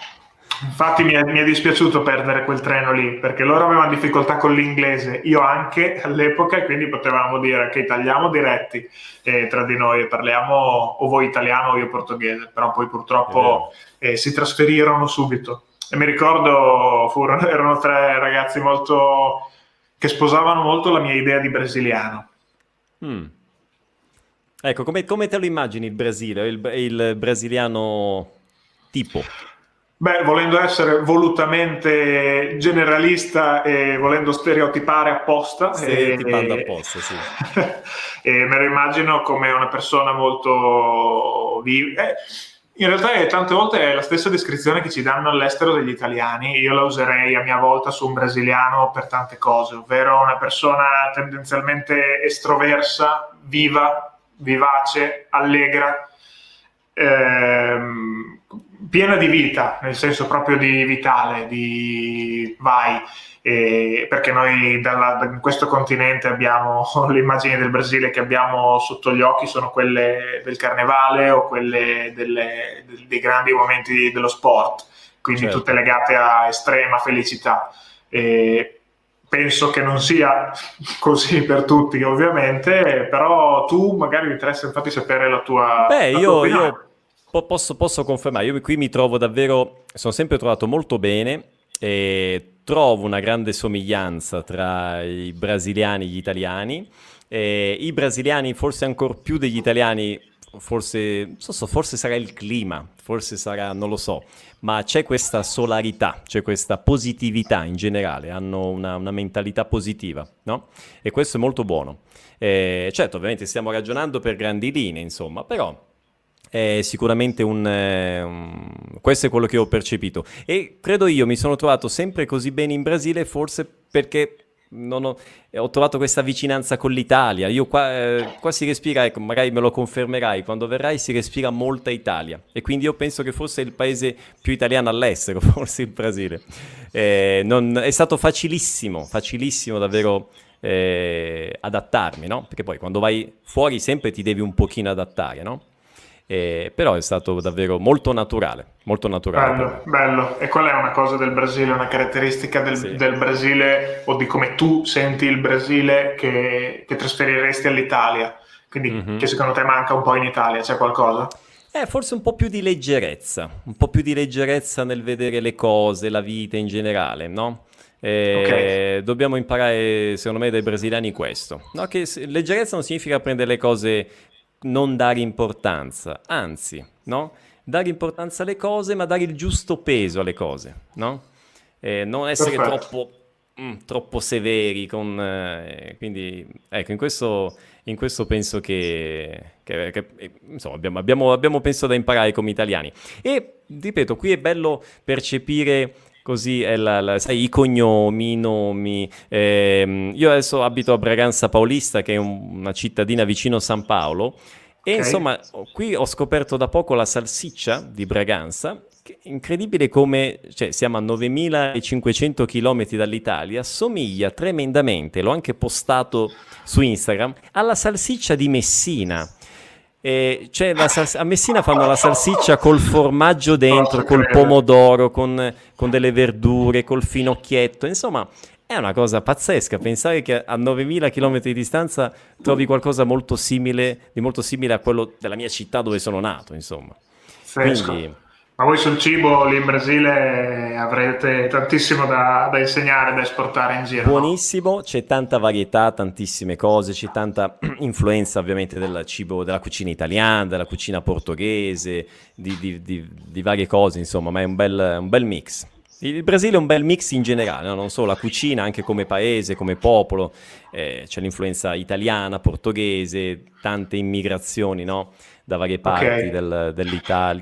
Infatti mi è, mi è, dispiaciuto perdere quel treno lì, perché loro avevano difficoltà con l'inglese, io anche all'epoca, e quindi potevamo dire che tagliamo diretti eh, tra di noi, parliamo o voi italiano o io portoghese, però poi purtroppo eh, si trasferirono subito. E mi ricordo, furono, erano tre ragazzi molto, che sposavano molto la mia idea di brasiliano. Mm. Ecco, come, come, te lo immagini il Brasile, il, il brasiliano tipo? Beh, volendo essere volutamente generalista e volendo stereotipare apposta. Stereotipando e, apposta, sì. e me lo immagino come una persona molto viva. Eh, in realtà è, tante volte è la stessa descrizione che ci danno all'estero degli italiani, io la userei a mia volta su un brasiliano per tante cose, ovvero una persona tendenzialmente estroversa, viva, vivace, allegra. Ehm, piena di vita, nel senso proprio di vitale, di vai, eh, perché noi dalla, in questo continente abbiamo le immagini del Brasile che abbiamo sotto gli occhi sono quelle del carnevale o quelle delle, dei grandi momenti dello sport, quindi certo. tutte legate a estrema felicità. Eh, penso che non sia così per tutti ovviamente, però tu magari mi interessa infatti sapere la tua... Beh, la tua io posso, posso, confermare, io qui mi trovo davvero, sono sempre trovato molto bene e trovo una grande somiglianza tra i brasiliani e gli italiani. E I brasiliani forse ancora più degli italiani, forse, so, forse sarà il clima, forse sarà, non lo so, ma c'è questa solarità, c'è questa positività in generale, hanno una, una mentalità positiva, no? E questo è molto buono. Eh, certo, ovviamente stiamo ragionando per grandi linee, insomma, però è sicuramente un, eh, un, questo è quello che ho percepito e credo io mi sono trovato sempre così bene in Brasile forse perché ho, ho, trovato questa vicinanza con l'Italia io qua, eh, qua, si respira ecco magari me lo confermerai quando verrai si respira molta Italia e quindi io penso che fosse il paese più italiano all'estero forse il Brasile eh, non, è stato facilissimo facilissimo davvero eh, adattarmi no? perché poi quando vai fuori sempre ti devi un pochino adattare no? Eh, però è stato davvero molto naturale, molto naturale. Bello, bello. E qual è una cosa del Brasile, una caratteristica del, sì. del Brasile o di come tu senti il Brasile che, che trasferiresti all'Italia? Quindi mm-hmm. che secondo te manca un po' in Italia, c'è qualcosa? Eh, forse un po' più di leggerezza, un po' più di leggerezza nel vedere le cose, la vita in generale, no? Eh, okay. Dobbiamo imparare, secondo me, dai brasiliani questo. No? Che leggerezza non significa prendere le cose non dare importanza, anzi, no? Dare importanza alle cose, ma dare il giusto peso alle cose, no? Eh, non essere troppo, mm, troppo, severi con... Eh, quindi, ecco, in questo, in questo penso che, che, che insomma, abbiamo, abbiamo, abbiamo penso da imparare come italiani. E, ripeto, qui è bello percepire così è la, la, sai, i cognomi, i nomi. Eh, io adesso abito a Braganza Paulista, che è un, una cittadina vicino a San Paolo, e okay. insomma, qui ho scoperto da poco la salsiccia di Braganza. incredibile come, cioè, siamo a 9500 km dall'Italia, somiglia tremendamente, l'ho anche postato su Instagram, alla salsiccia di Messina. Sals- a Messina fanno la salsiccia col formaggio dentro, col pomodoro, con, con, delle verdure, col finocchietto. Insomma, è una cosa pazzesca pensare che a 9000 km di distanza trovi qualcosa molto simile, di molto simile a quello della mia città dove sono nato. Insomma, Quindi, ma voi sul cibo lì in Brasile avrete tantissimo da, da, insegnare, da esportare in giro. Buonissimo, c'è tanta varietà, tantissime cose, c'è tanta influenza ovviamente del cibo, della cucina italiana, della cucina portoghese, di, di, di, di varie cose, insomma, ma è un bel, un bel, mix. Il Brasile è un bel mix in generale, no? non solo la cucina, anche come paese, come popolo, eh, c'è l'influenza italiana, portoghese, tante immigrazioni, no? Da varie parti okay. del,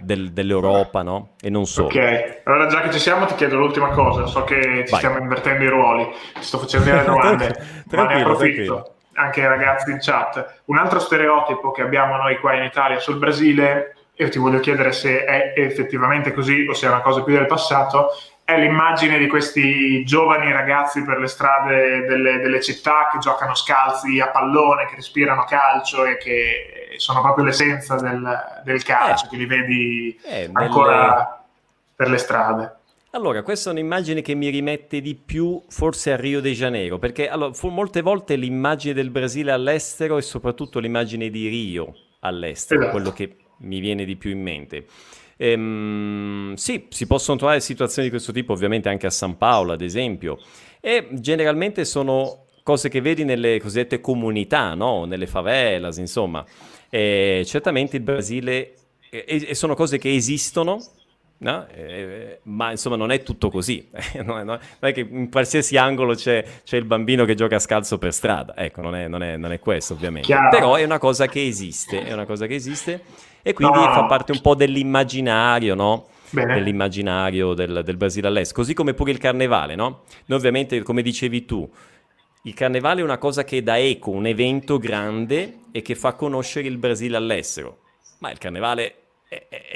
del, dell'Europa, no? E non solo. Ok, allora già che ci siamo ti chiedo l'ultima cosa, so che ci Vai. stiamo invertendo i ruoli, ti sto facendo delle domande, ma ne approfitto. Anche ai ragazzi in chat. Un altro stereotipo che abbiamo noi qua in Italia sul Brasile, e ti voglio chiedere se è effettivamente così o se è una cosa più del passato, è l'immagine di questi giovani ragazzi per le strade delle, delle, città che giocano scalzi a pallone, che respirano calcio e che sono proprio l'essenza del, del calcio, eh, che li vedi eh, ancora nelle... per le strade. Allora, questa è un'immagine che mi rimette di più forse a Rio de Janeiro, perché allora, molte volte l'immagine del Brasile all'estero e soprattutto l'immagine di Rio all'estero, esatto. quello che mi viene di più in mente. Ehm, sì, si possono trovare situazioni di questo tipo ovviamente anche a San Paolo, ad esempio, e generalmente sono cose che vedi nelle cosiddette comunità, no? nelle favelas, insomma. E certamente il Brasile, e, e sono cose che esistono, No? Eh, ma insomma non è tutto così, non, è, non, è, che in qualsiasi angolo c'è, c'è, il bambino che gioca scalzo per strada, ecco non è, non è, non è questo ovviamente, Chiaro. però è una cosa che esiste, è una cosa che esiste e quindi no. fa parte un po' dell'immaginario, no? dell'immaginario del, del Brasile all'estero, così come pure il carnevale, no? Noi ovviamente, come dicevi tu, il carnevale è una cosa che dà eco, un evento grande e che fa conoscere il Brasile all'estero, ma il carnevale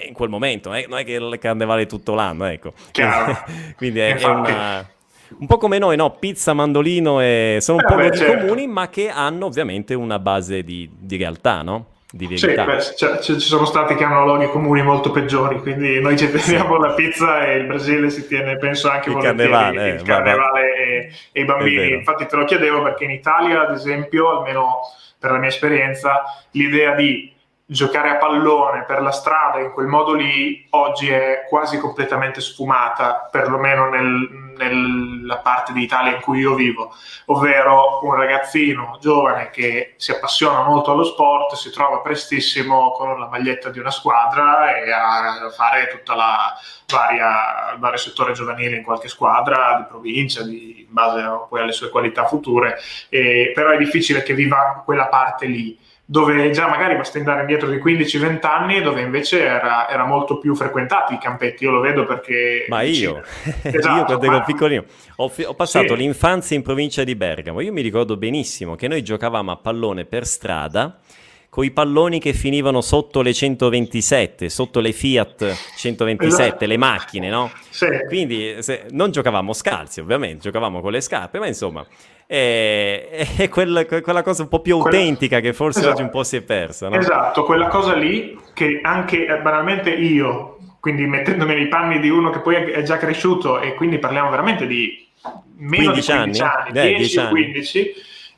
in quel momento, non è che il carnevale tutto l'anno, ecco. Quindi è, è una... Un po' come noi, no? Pizza, mandolino e... sono un eh, po' beh, certo. comuni, ma che hanno ovviamente una base di, di realtà, no? di verità. Sì, beh, c- ci sono stati che hanno loghi comuni molto peggiori, quindi noi ci teniamo sì. la pizza e il Brasile si tiene, penso, anche il carnevale, il eh, carnevale e, e, i bambini. Infatti te lo chiedevo perché in Italia, ad esempio, almeno per la mia esperienza, l'idea di giocare a pallone per la strada in quel modo lì oggi è quasi completamente sfumata, perlomeno nel, nella parte d'Italia in cui io vivo, ovvero un ragazzino giovane che si appassiona molto allo sport, si trova prestissimo con la maglietta di una squadra e a fare tutta la varia, il vario settore giovanile in qualche squadra di provincia, di, in base poi alle sue qualità future, e, però è difficile che viva quella parte lì dove già magari basta andare indietro di 15-20 anni, dove invece era, era, molto più frequentato i campetti. Io lo vedo perché. Ma io, esatto, io quando ma... ero piccolino, ho, ho passato sì. l'infanzia in provincia di Bergamo. Io mi ricordo benissimo che noi giocavamo a pallone per strada con i palloni che finivano sotto le 127, sotto le Fiat 127, esatto. le macchine, no? Sì. Quindi se, non giocavamo scalzi, ovviamente, giocavamo con le scarpe, ma insomma è, è quella, quella, cosa un po' più autentica quella... che forse esatto. oggi un po' si è persa. No? Esatto, quella cosa lì che anche eh, banalmente io, quindi mettendomi nei panni di uno che poi è già cresciuto e quindi parliamo veramente di meno 15 di 15 anni, anni 10, 10 anni. 15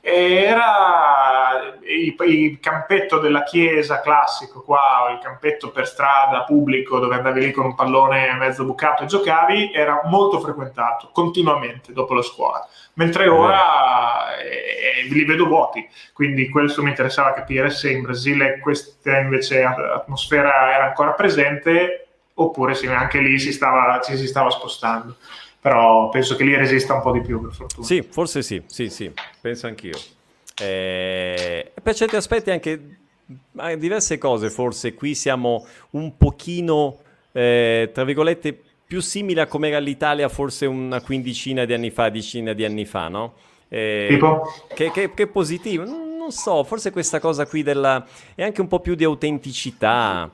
era il, il, campetto della chiesa classico qua, il campetto per strada pubblico dove andavi lì con un pallone mezzo bucato e giocavi, era molto frequentato continuamente dopo la scuola, mentre ora eh, li vedo vuoti, quindi questo mi interessava capire se in Brasile questa invece atmosfera era ancora presente oppure se anche lì si stava, ci si stava spostando però penso che lì resista un po' di più per fortuna. Sì, forse sì, sì, sì, penso anch'io. Eh, per certi aspetti anche diverse cose, forse qui siamo un pochino, eh, tra virgolette, più simili a come era l'Italia forse una quindicina di anni fa, decina di anni fa, no? Eh, tipo? Che, che, che positivo, non, non, so, forse questa cosa qui della... è anche un po' più di autenticità.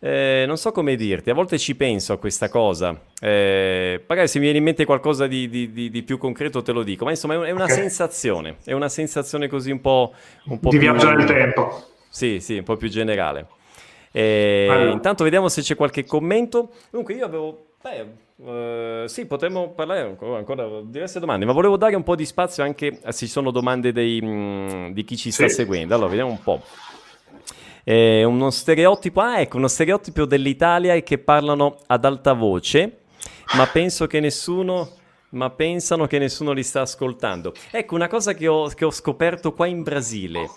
Eh, non so come dirti, a volte ci penso a questa cosa. Eh, magari se mi viene in mente qualcosa di, di, di, di, più concreto te lo dico, ma insomma è una okay. sensazione, è una sensazione così un po'... Un po di più... viaggio nel tempo. Sì, sì, un po' più generale. Eh, allora. Intanto vediamo se c'è qualche commento. Dunque io avevo... Beh, uh, sì, potremmo parlare ancora, ancora, diverse domande, ma volevo dare un po' di spazio anche se ci sono domande dei, mh, mm, di chi ci sta sì. seguendo. Allora, vediamo un po'. Eh, uno stereotipo, ah ecco, uno stereotipo dell'Italia è che parlano ad alta voce, ma penso che nessuno ma pensano che nessuno li sta ascoltando. Ecco, una cosa che ho, che ho scoperto qua in Brasile.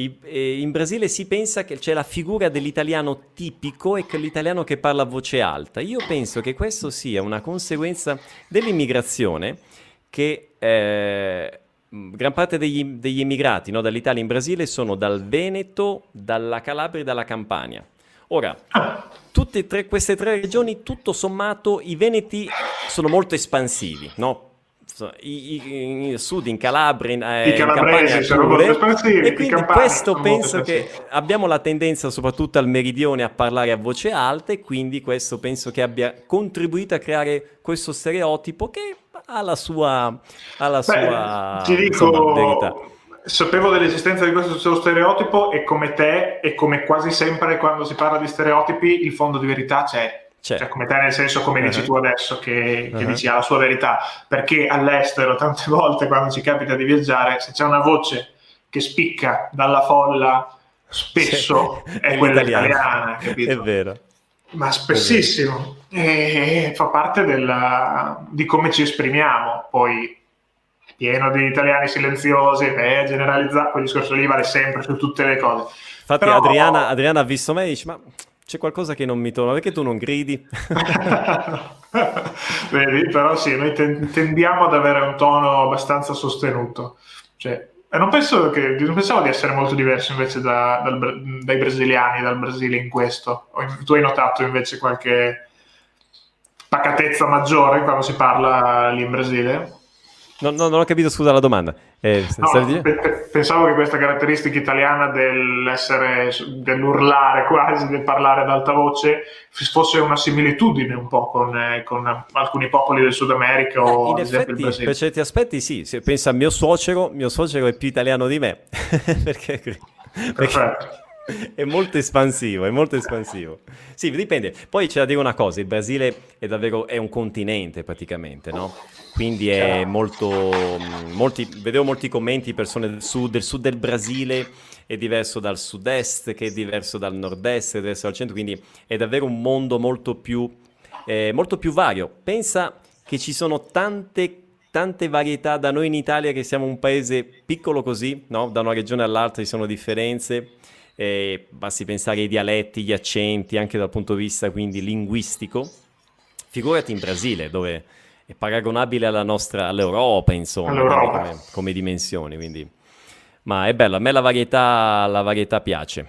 In Brasile si pensa che c'è la figura dell'italiano tipico e che l'italiano che parla a voce alta. Io penso che questo sia una conseguenza dell'immigrazione che eh, gran parte degli, degli emigrati no, dall'Italia in Brasile sono dal Veneto, dalla Calabria e dalla Campania. Ora, tutte tre, queste tre regioni, tutto sommato, i veneti sono molto espansivi, no? I, i, sud, in Calabria, in, eh, I calabresi sono molto espansivi. E quindi questo penso che abbiamo la tendenza, soprattutto al meridione, a parlare a voce alta e quindi questo penso che abbia contribuito a creare questo stereotipo che ha la sua, ha la Beh, sua ti dico, insomma, verità. Sapevo dell'esistenza di questo stereotipo e come te e come quasi sempre quando si parla di stereotipi il fondo di verità c'è Cioè, come te nel senso come uh-huh. dici tu adesso che, che uh-huh. dici ha la sua verità, perché all'estero tante volte quando ci capita di viaggiare, se c'è una voce che spicca dalla folla, spesso sì, è, è quella italiana, capito? È vero. Ma spessissimo. E fa parte della, di come ci esprimiamo. Poi pieno di italiani silenziosi, eh, generalizzato, quel discorso lì vale sempre su tutte le cose. Infatti Però... Adriana, Adriana ha visto me e dice, ma c'è qualcosa che non mi torna, perché tu non gridi? Vedi, però sì, noi tendiamo ad avere un tono abbastanza sostenuto. Cioè, non, penso che, non pensavo di essere molto diverso invece da, dal, dai brasiliani, dal Brasile in questo. Tu hai notato invece qualche pacatezza maggiore quando si parla lì in Brasile? No, no, non ho capito, scusa la domanda. Eh, no, pe- pensavo che questa caratteristica italiana dell'essere, dell'urlare quasi, del parlare ad alta voce, fosse una similitudine un po' con, eh, con alcuni popoli del Sud America o eh, il Brasile. Per certi aspetti sì, se pensa a mio suocero, mio suocero è più italiano di me. perché, perché è molto espansivo, è molto espansivo. Sì, dipende. Poi c'è da dire una cosa, il Brasile è davvero è un continente praticamente, no? Quindi è molto, mm, molti, vedevo molti commenti, persone del sud, del sud del Brasile è diverso dal sud-est, che è diverso dal nord-est, è diverso dal centro, quindi è davvero un mondo molto più, eh, molto più vario. Pensa che ci sono tante, tante varietà da noi in Italia, che siamo un paese piccolo così, no? da una regione all'altra ci sono differenze, eh, basti pensare ai dialetti, gli accenti, anche dal punto di vista quindi linguistico. Figurati in Brasile, dove è paragonabile alla nostra, all'Europa, insomma, all'Europa. Come, come, dimensioni. Quindi. Ma è bello, a me la varietà, la varietà piace.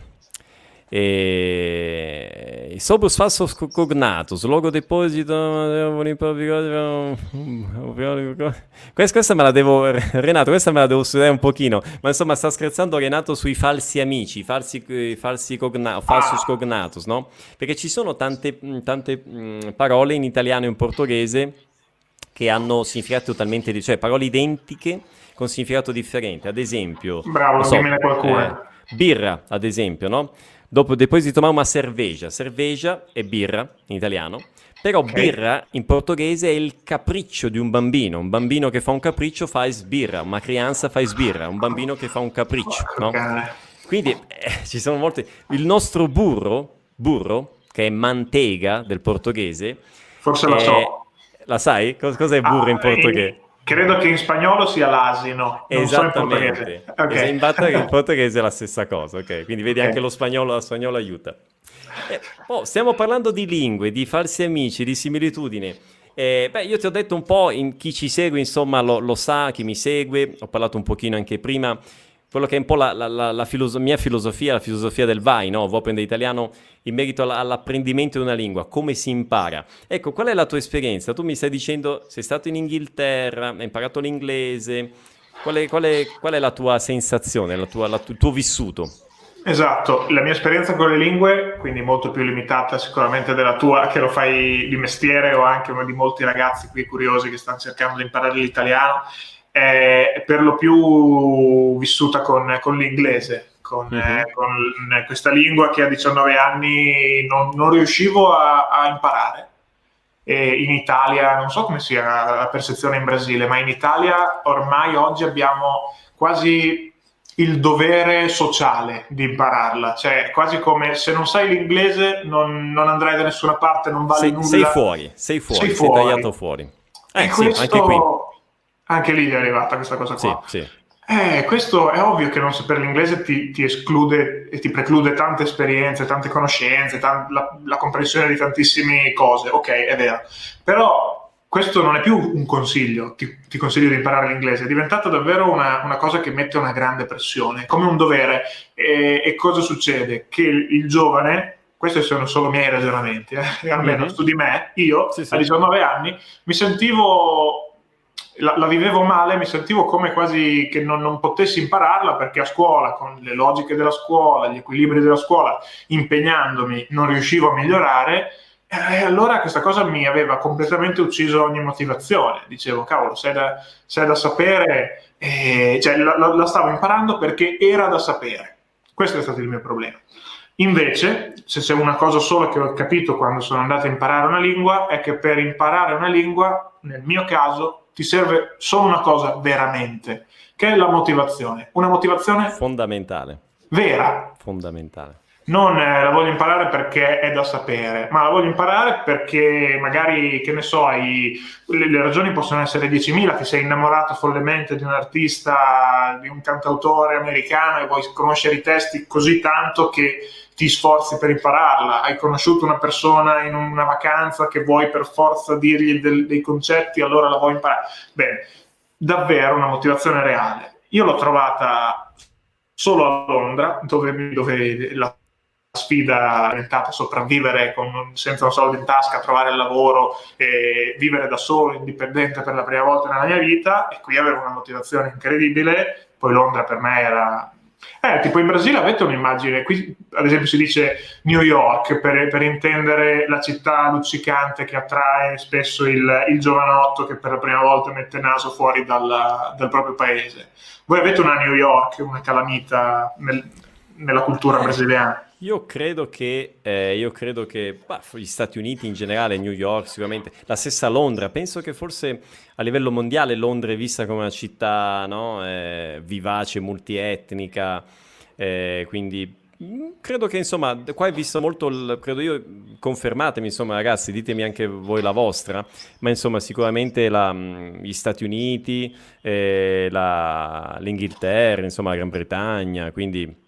E... Sobus falsos cognatus, logo deposito. Questa, questa me la devo, Renato, questa me la devo studiare un pochino. Ma insomma, sta scherzando Renato sui falsi amici, falsi, falsi cogna, falsus cognatus, no? Perché ci sono tante, tante mh, parole in italiano e in portoghese che hanno significati totalmente diversi, cioè parole identiche con significato differente. Ad esempio, bravo, so. Eh, birra, ad esempio, no? Dopo poi si toma una cerveja. Cerveja è birra in italiano, però okay. birra in portoghese è il capriccio di un bambino. Un bambino che fa un capriccio fa sbirra, una crianza fa sbirra, un bambino che fa un capriccio, no? Quindi eh, ci sono molte... Il nostro burro, burro, che è mantega del portoghese... Forse è... lo so la sai? Cos- cos'è burro ah, in portoghese? Credo che in spagnolo sia l'asino. Esattamente. So in okay. in, portoghese è la stessa cosa, ok? Quindi vedi okay. anche lo spagnolo, lo spagnolo aiuta. Eh, oh, stiamo parlando di lingue, di falsi amici, di similitudini. Eh, beh, io ti ho detto un po', in, chi ci segue insomma lo, lo, sa, chi mi segue, ho parlato un pochino anche prima quello che è un po' la, la, la, la filoso- mia filosofia, la filosofia del VAI, no? Vopen Italiano, in merito all'apprendimento di una lingua, come si impara. Ecco, qual è la tua esperienza? Tu mi stai dicendo, sei stato in Inghilterra, hai imparato l'inglese, qual è, qual è, qual è la tua sensazione, tua, il tuo vissuto? Esatto, la mia esperienza con le lingue, quindi molto più limitata sicuramente della tua, che lo fai di mestiere o anche di molti ragazzi qui curiosi che stanno cercando di imparare l'italiano, è per lo più vissuta con, con l'inglese, con, uh-huh. eh, con, questa lingua che a 19 anni non, non riuscivo a, a imparare. E in Italia, non so come sia la percezione in Brasile, ma in Italia ormai oggi abbiamo quasi il dovere sociale di impararla, cioè quasi come se non sai l'inglese non, non andrai da nessuna parte, non vale sei, nulla. Sei fuori, sei fuori, sei, fuori. sei tagliato fuori. Eh, sì, questo, anche qui anche lì è arrivata questa cosa qua. Sì, sì. Eh, questo è ovvio che non sapere l'inglese ti, ti, esclude e ti preclude tante esperienze, tante conoscenze, tan- la, la, comprensione di tantissime cose. Ok, è vero. Però questo non è più un consiglio, ti, ti consiglio di imparare l'inglese, è diventato davvero una, una, cosa che mette una grande pressione, come un dovere. E, e cosa succede? Che il, il, giovane, questi sono solo miei ragionamenti, eh, almeno mm-hmm. su di me, io sì, sì. a 19 anni mi sentivo la, la, vivevo male, mi sentivo come quasi che non, non, potessi impararla perché a scuola, con le logiche della scuola, gli equilibri della scuola, impegnandomi, non riuscivo a migliorare. E allora questa cosa mi aveva completamente ucciso ogni motivazione. Dicevo, cavolo, sei da, sei da sapere, eh, cioè la, la, stavo imparando perché era da sapere. Questo è stato il mio problema. Invece, se c'è una cosa sola che ho capito quando sono andato a imparare una lingua, è che per imparare una lingua, nel mio caso, ti serve solo una cosa veramente, che è la motivazione. Una motivazione fondamentale. Vera. Fondamentale non eh, la voglio imparare perché è da sapere, ma la voglio imparare perché magari, che ne so, hai, le, le, ragioni possono essere 10.000, ti sei innamorato follemente di un artista, di un cantautore americano e vuoi conoscere i testi così tanto che ti sforzi per impararla, hai conosciuto una persona in una vacanza che vuoi per forza dirgli del, dei concetti, allora la vuoi imparare. Bene, davvero una motivazione reale. Io l'ho trovata solo a Londra, dove, dove la sfida è diventata sopravvivere con, senza un soldo in tasca, trovare il lavoro e vivere da solo, indipendente per la prima volta nella mia vita e qui avevo una motivazione incredibile, poi Londra per me era... Eh, tipo in Brasile avete un'immagine, qui ad esempio si dice New York per, per intendere la città luccicante che attrae spesso il, il, giovanotto che per la prima volta mette naso fuori dal, dal proprio paese. Voi avete una New York, una calamita nel, nella cultura brasiliana? Io credo che, eh, io credo che bah, gli Stati Uniti in generale, New York sicuramente, la stessa Londra, penso che forse a livello mondiale Londra è vista come una città no? eh, vivace, multietnica, eh, quindi mm, credo che insomma qua è visto molto, il, credo io, confermatemi insomma ragazzi, ditemi anche voi la vostra, ma insomma sicuramente la, mm, gli Stati Uniti, eh, la, l'Inghilterra, insomma la Gran Bretagna, quindi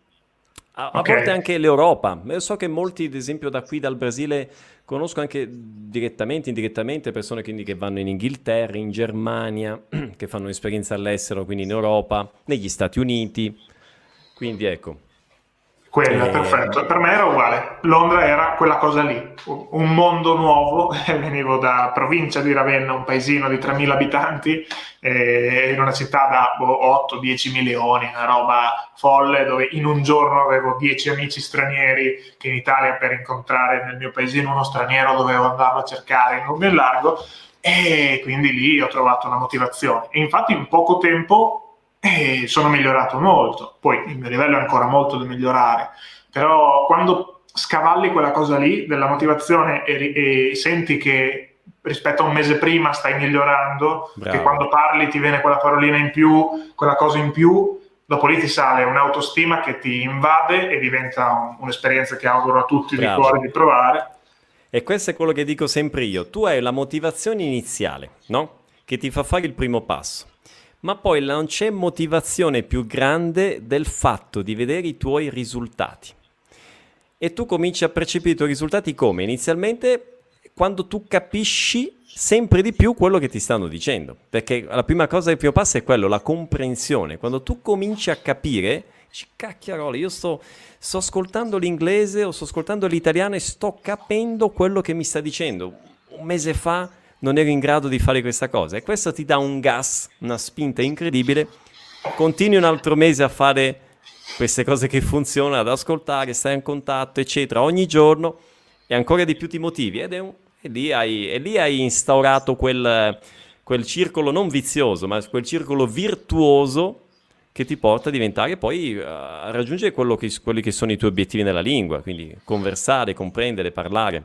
a, a okay. volte anche l'Europa. Io so che molti, ad esempio, da qui dal Brasile conosco anche direttamente, indirettamente persone quindi, che vanno in Inghilterra, in Germania, che fanno un'esperienza all'estero, quindi in Europa, negli Stati Uniti. Quindi ecco, quella, eh... perfetto. Per me era uguale. Londra era quella cosa lì, un mondo nuovo. Venivo da provincia di Ravenna, un paesino di 3.000 abitanti, in una città da 8-10 boh, milioni, una roba folle, dove in un giorno avevo 10 amici stranieri che in Italia per incontrare nel mio paesino uno straniero dovevo andarlo a cercare in lungo e in largo. E quindi lì ho trovato una motivazione. E infatti in poco tempo e sono migliorato molto. Poi il mio livello è ancora molto da migliorare, però quando scavalli quella cosa lì della motivazione e, e senti che rispetto a un mese prima stai migliorando, Bravo. che quando parli ti viene quella parolina in più, quella cosa in più, dopo lì ti sale un'autostima che ti invade e diventa un, un'esperienza che auguro a tutti Bravo. di cuore di provare. E questo è quello che dico sempre io. Tu hai la motivazione iniziale, no? Che ti fa fare il primo passo ma poi non c'è motivazione più grande del fatto di vedere i tuoi risultati. E tu cominci a percepire i tuoi risultati come? Inizialmente quando tu capisci sempre di più quello che ti stanno dicendo, perché la prima cosa del primo passo è quello, la comprensione. Quando tu cominci a capire, dici, cacchiarole, io sto, sto ascoltando l'inglese o sto ascoltando l'italiano e sto capendo quello che mi sta dicendo. Un mese fa non ero in grado di fare questa cosa e questo ti dà un gas, una spinta incredibile. Continui un altro mese a fare queste cose che funzionano, ad ascoltare, stai in contatto, eccetera, ogni giorno e ancora di più ti motivi ed è un, e, lì hai, e lì hai instaurato quel, quel circolo non vizioso, ma quel circolo virtuoso che ti porta a diventare poi uh, a raggiungere che, quelli che sono i tuoi obiettivi nella lingua, quindi conversare, comprendere, parlare.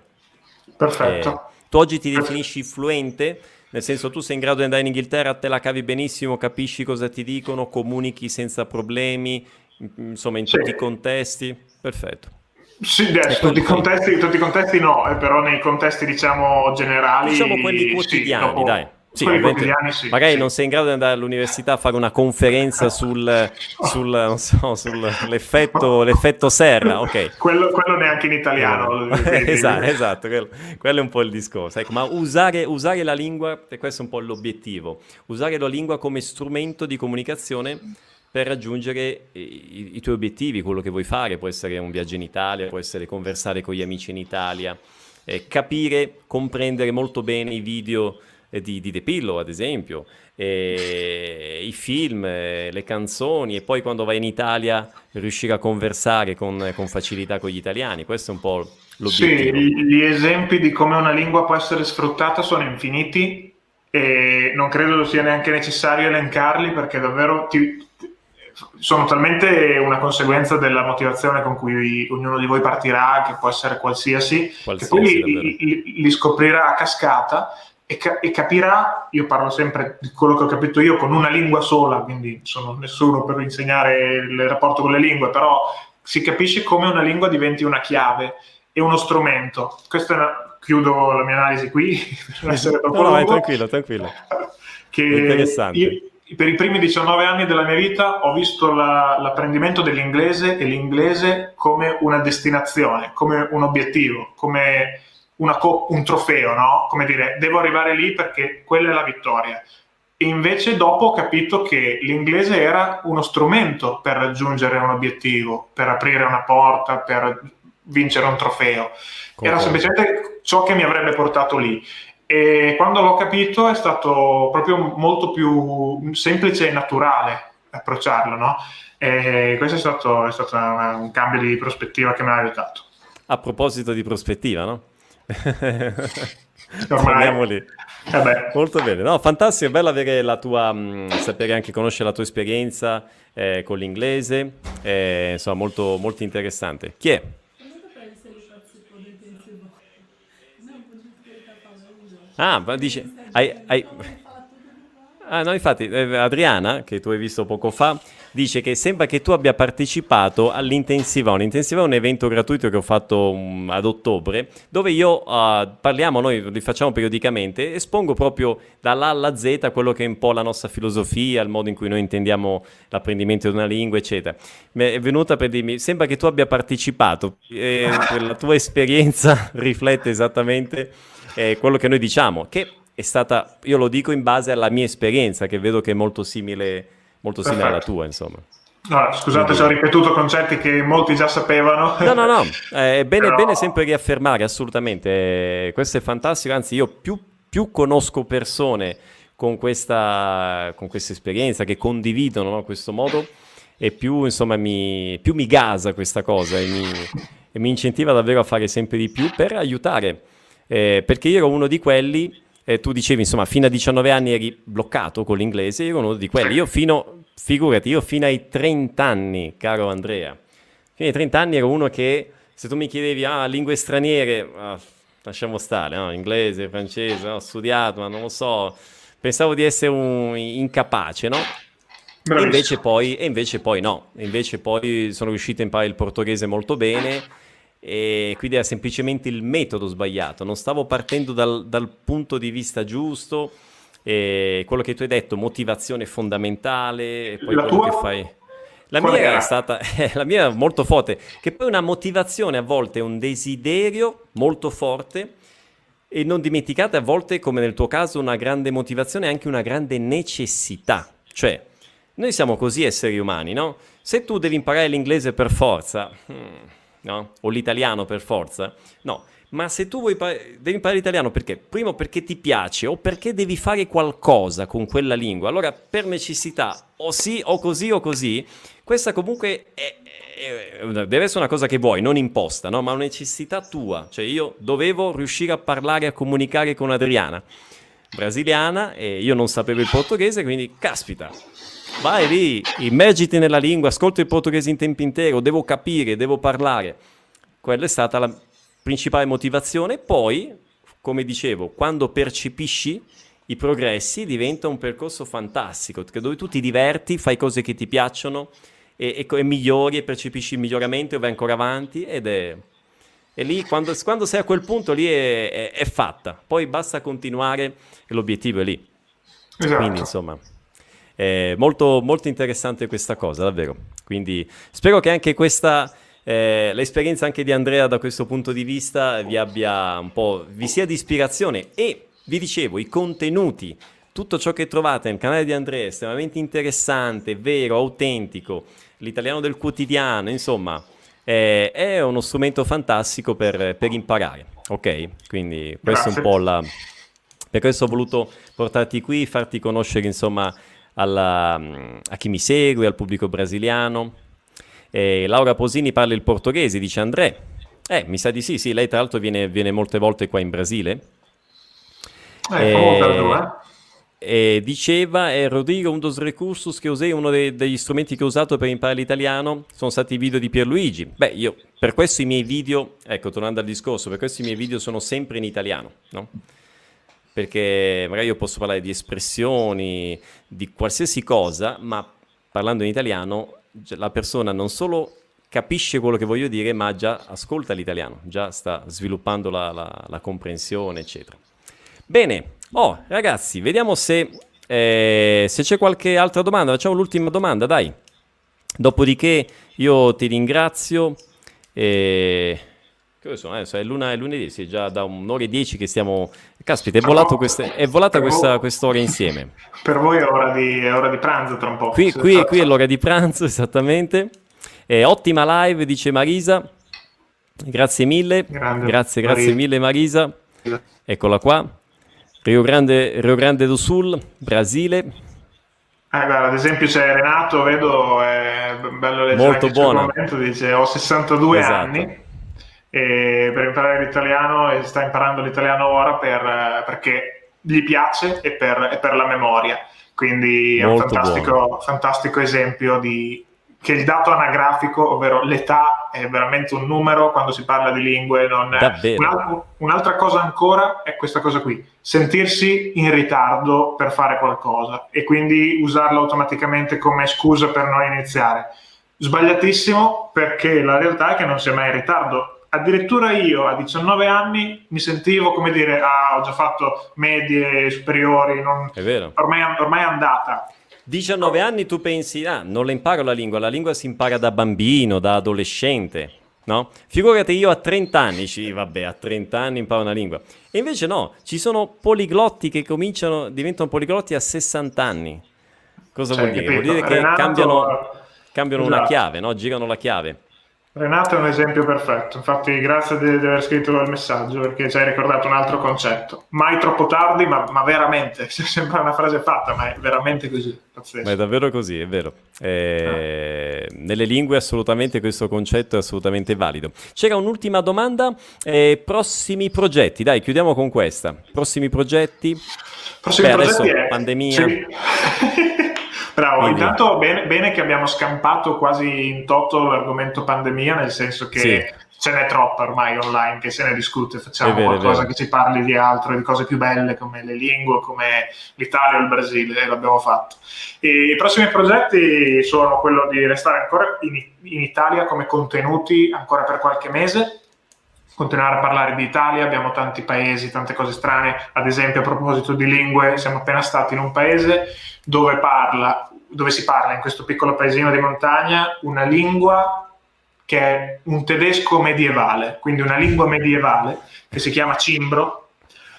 Perfetto. E, tu oggi ti definisci fluente, nel senso tu sei in grado di andare in Inghilterra, te la cavi benissimo, capisci cosa ti dicono, comunichi senza problemi, insomma in sì. tutti i contesti. Perfetto. Sì, adesso, tutti, i contesti, tutti i contesti no, eh, però nei contesti diciamo generali... Diciamo quelli quotidiani, sì, dopo... dai. Sì, sì, magari sì. non sei in grado di andare all'università a fare una conferenza sul, sul so, sull'effetto l'effetto serra, ok. Quello, quello neanche in italiano. esatto, esatto quello, quello, è un po' il discorso. Ecco, ma usare, usare la lingua, e questo è un po' l'obiettivo, usare la lingua come strumento di comunicazione per raggiungere i, i, tuoi obiettivi, quello che vuoi fare, può essere un viaggio in Italia, può essere conversare con gli amici in Italia, eh, capire, comprendere molto bene i video di, di The Pillow, ad esempio, e i film, eh, le canzoni, e poi quando vai in Italia riuscire a conversare con, con facilità con gli italiani. Questo è un po' l'obiettivo. Sì, gli esempi di come una lingua può essere sfruttata sono infiniti e non credo sia neanche necessario elencarli perché davvero ti, sono talmente una conseguenza della motivazione con cui ognuno di voi partirà, che può essere qualsiasi, qualsiasi che poi li, li, li, scoprirà a cascata e, ca- e, capirà, io parlo sempre di quello che ho capito io con una lingua sola, quindi sono nessuno per insegnare il rapporto con le lingue, però si capisce come una lingua diventi una chiave e uno strumento. Questa è una, chiudo la mia analisi qui, per essere troppo no, no, tranquillo, tranquillo. che interessante. Io, per i primi 19 anni della mia vita ho visto la, l'apprendimento dell'inglese e l'inglese come una destinazione, come un obiettivo, come co- un trofeo, no? Come dire, devo arrivare lì perché quella è la vittoria. E invece dopo ho capito che l'inglese era uno strumento per raggiungere un obiettivo, per aprire una porta, per vincere un trofeo. Concordo. Era semplicemente ciò che mi avrebbe portato lì. E quando l'ho capito è stato proprio molto più semplice e naturale approcciarlo, no? E questo è stato, è stato un cambio di prospettiva che mi ha aiutato. A proposito di prospettiva, no? Torniamo lì. Eh Molto bene, no, fantastico, è bello avere la tua, mh, mm, sapere anche conoscere la tua esperienza eh, con l'inglese, eh, insomma molto, molto interessante. Chi è? Ah, ma dice, hai, hai... Ah, no, infatti, eh, Adriana, che tu hai visto poco fa, dice che sembra che tu abbia partecipato all'Intensivone. L'Intensivone è un evento gratuito che ho fatto um, ad ottobre, dove io uh, parliamo, noi li facciamo periodicamente, espongo proprio dall'A alla Z quello che è un po' la nostra filosofia, il modo in cui noi intendiamo l'apprendimento di una lingua, eccetera. Mi è venuta per dirmi, sembra che tu abbia partecipato, eh, la tua esperienza riflette esattamente eh, quello che noi diciamo, che è stata, io lo dico in base alla mia esperienza, che vedo che è molto simile, molto simile alla tua, insomma. No, scusate se ho ripetuto concetti che molti già sapevano. No, no, no, è bene, Però... bene sempre riaffermare, assolutamente. Eh, questo è fantastico, anzi io più, più conosco persone con questa, con questa, esperienza, che condividono no, questo modo, e più, insomma, mi, più mi gasa questa cosa e mi, e mi incentiva davvero a fare sempre di più per aiutare eh, perché io ero uno di quelli, eh, tu dicevi insomma fino a 19 anni eri bloccato con l'inglese, io ero uno di quelli, io fino, figurati, io fino ai 30 anni, caro Andrea, fino ai 30 anni ero uno che se tu mi chiedevi, ah, lingue straniere, ah, lasciamo stare, no? inglese, francese, ho studiato, ma non lo so, pensavo di essere un incapace, no? E invece, poi, e invece poi no, invece poi sono riuscito a imparare il portoghese molto bene e quindi era semplicemente il metodo sbagliato, non stavo partendo dal, dal punto di vista giusto, e quello che tu hai detto, motivazione fondamentale, e poi la quello tua? che fai... La mia era stata, eh, la mia molto forte, che poi una motivazione a volte è un desiderio molto forte e non dimenticate a volte, come nel tuo caso, una grande motivazione è anche una grande necessità. Cioè, noi siamo così esseri umani, no? Se tu devi imparare l'inglese per forza... Hmm, no? o l'italiano per forza. No, ma se tu vuoi par- devi imparare l'italiano perché? Primo perché ti piace o perché devi fare qualcosa con quella lingua. Allora per necessità o sì o così o così, questa comunque è, è, deve essere una cosa che vuoi, non imposta, no? ma una necessità tua. Cioè io dovevo riuscire a parlare, a comunicare con Adriana, brasiliana, e io non sapevo il portoghese, quindi caspita, Vai lì, immergiti nella lingua, ascolta il portoghese in tempo intero, devo capire, devo parlare. Quella è stata la principale motivazione. Poi, come dicevo, quando percepisci i progressi diventa un percorso fantastico, dove tu ti diverti, fai cose che ti piacciono e, e, e migliori e percepisci il miglioramento e vai ancora avanti ed è... E lì, quando, quando, sei a quel punto, lì è, è, è fatta. Poi basta continuare e l'obiettivo è lì. Esatto. Quindi, insomma... È molto, molto interessante questa cosa, davvero. Quindi spero che anche questa, eh, l'esperienza anche di Andrea da questo punto di vista vi abbia un po', vi sia di ispirazione e vi dicevo, i contenuti, tutto ciò che trovate nel canale di Andrea è estremamente interessante, vero, autentico, l'italiano del quotidiano, insomma, eh, è uno strumento fantastico per, per imparare, ok? Quindi questo è un po' la... Per questo ho voluto portarti qui, farti conoscere, insomma, alla, a chi mi segue, al pubblico brasiliano. E Laura Posini parla il portoghese, dice André. Eh, mi sa di sì, sì, lei tra l'altro viene, viene molte volte qua in Brasile. Eh, e... eh, diceva eh, Rodrigo, un dos recursos che usei, uno dei, degli strumenti che ho usato per imparare l'italiano sono stati i video di Pierluigi. Beh, io per questo i miei video, ecco, tornando al discorso, per questo i miei video sono sempre in italiano, no? Perché magari io posso parlare di espressioni, di qualsiasi cosa, ma parlando in italiano la persona non solo capisce quello che voglio dire, ma già ascolta l'italiano, già sta sviluppando la, la, la comprensione, eccetera. Bene, oh ragazzi, vediamo se, eh, se c'è qualche altra domanda. Facciamo l'ultima domanda, dai. Dopodiché io ti ringrazio. E... Che sono? Eh, è, luna, è lunedì, sì, già da un'ora e dieci che stiamo... Caspita, è, volato questa, è volata questa, quest'ora insieme. Per voi è ora di, è ora di pranzo tra un po'. Qui, qui, qui è l'ora di pranzo, esattamente. Eh, ottima live, dice Marisa. Grazie mille. Grande. Grazie, grazie Marisa. mille Marisa. Eccola qua. Rio Grande, Rio Grande do Sul, Brasile. Eh, guarda, ad esempio c'è Renato, vedo, è bello leggere Molto buono. Dice ho 62 esatto. anni per imparare l'italiano e sta imparando l'italiano ora per, perché gli piace e per, e per la memoria. Quindi Molto è un fantastico, fantastico esempio di, che il dato anagrafico, ovvero l'età, è veramente un numero quando si parla di lingue. Non... Un'altra, un'altra cosa ancora è questa cosa qui, sentirsi in ritardo per fare qualcosa e quindi usarlo automaticamente come scusa per non iniziare. Sbagliatissimo perché la realtà è che non si è mai in ritardo. Addirittura io a 19 anni mi sentivo come dire, ah, ho già fatto medie, superiori, non... è vero. Ormai, ormai è andata 19 anni tu pensi, ah, non la imparo la lingua, la lingua si impara da bambino, da adolescente, no? Figurati io a 30 anni, sì, vabbè, a 30 anni imparo una lingua. E invece no, ci sono poliglotti che cominciano, diventano poliglotti a 60 anni. Cosa cioè, vuol dire? Vuol dire che Renato... cambiano, cambiano esatto. una chiave, no? Girano la chiave. Renato è un esempio perfetto, infatti grazie di, di aver scritto quel messaggio perché ci hai ricordato un altro concetto. Mai troppo tardi, ma, ma veramente, sembra una frase fatta, ma è veramente così. Pazzesco. Ma è davvero così, è vero. Eh, ah. Nelle lingue assolutamente questo concetto è assolutamente valido. C'era un'ultima domanda, eh, prossimi progetti, dai chiudiamo con questa. Prossimi progetti? Prossimi Beh, progetti adesso è... pandemia. Sì. Bravo, Quindi... intanto bene, bene, che abbiamo scampato quasi in toto l'argomento pandemia, nel senso che sì. ce n'è troppa ormai online che se ne discute, facciamo vero, qualcosa che ci parli di altro, di cose più belle come le lingue, come l'Italia o il Brasile, e l'abbiamo fatto. E I prossimi progetti sono quello di restare ancora in, in Italia come contenuti ancora per qualche mese, continuare a parlare di Italia, abbiamo tanti paesi, tante cose strane, ad esempio a proposito di lingue, siamo appena stati in un paese dove, parla, dove si parla in questo piccolo paesino di montagna una lingua che è un tedesco medievale, quindi una lingua medievale che si chiama cimbro,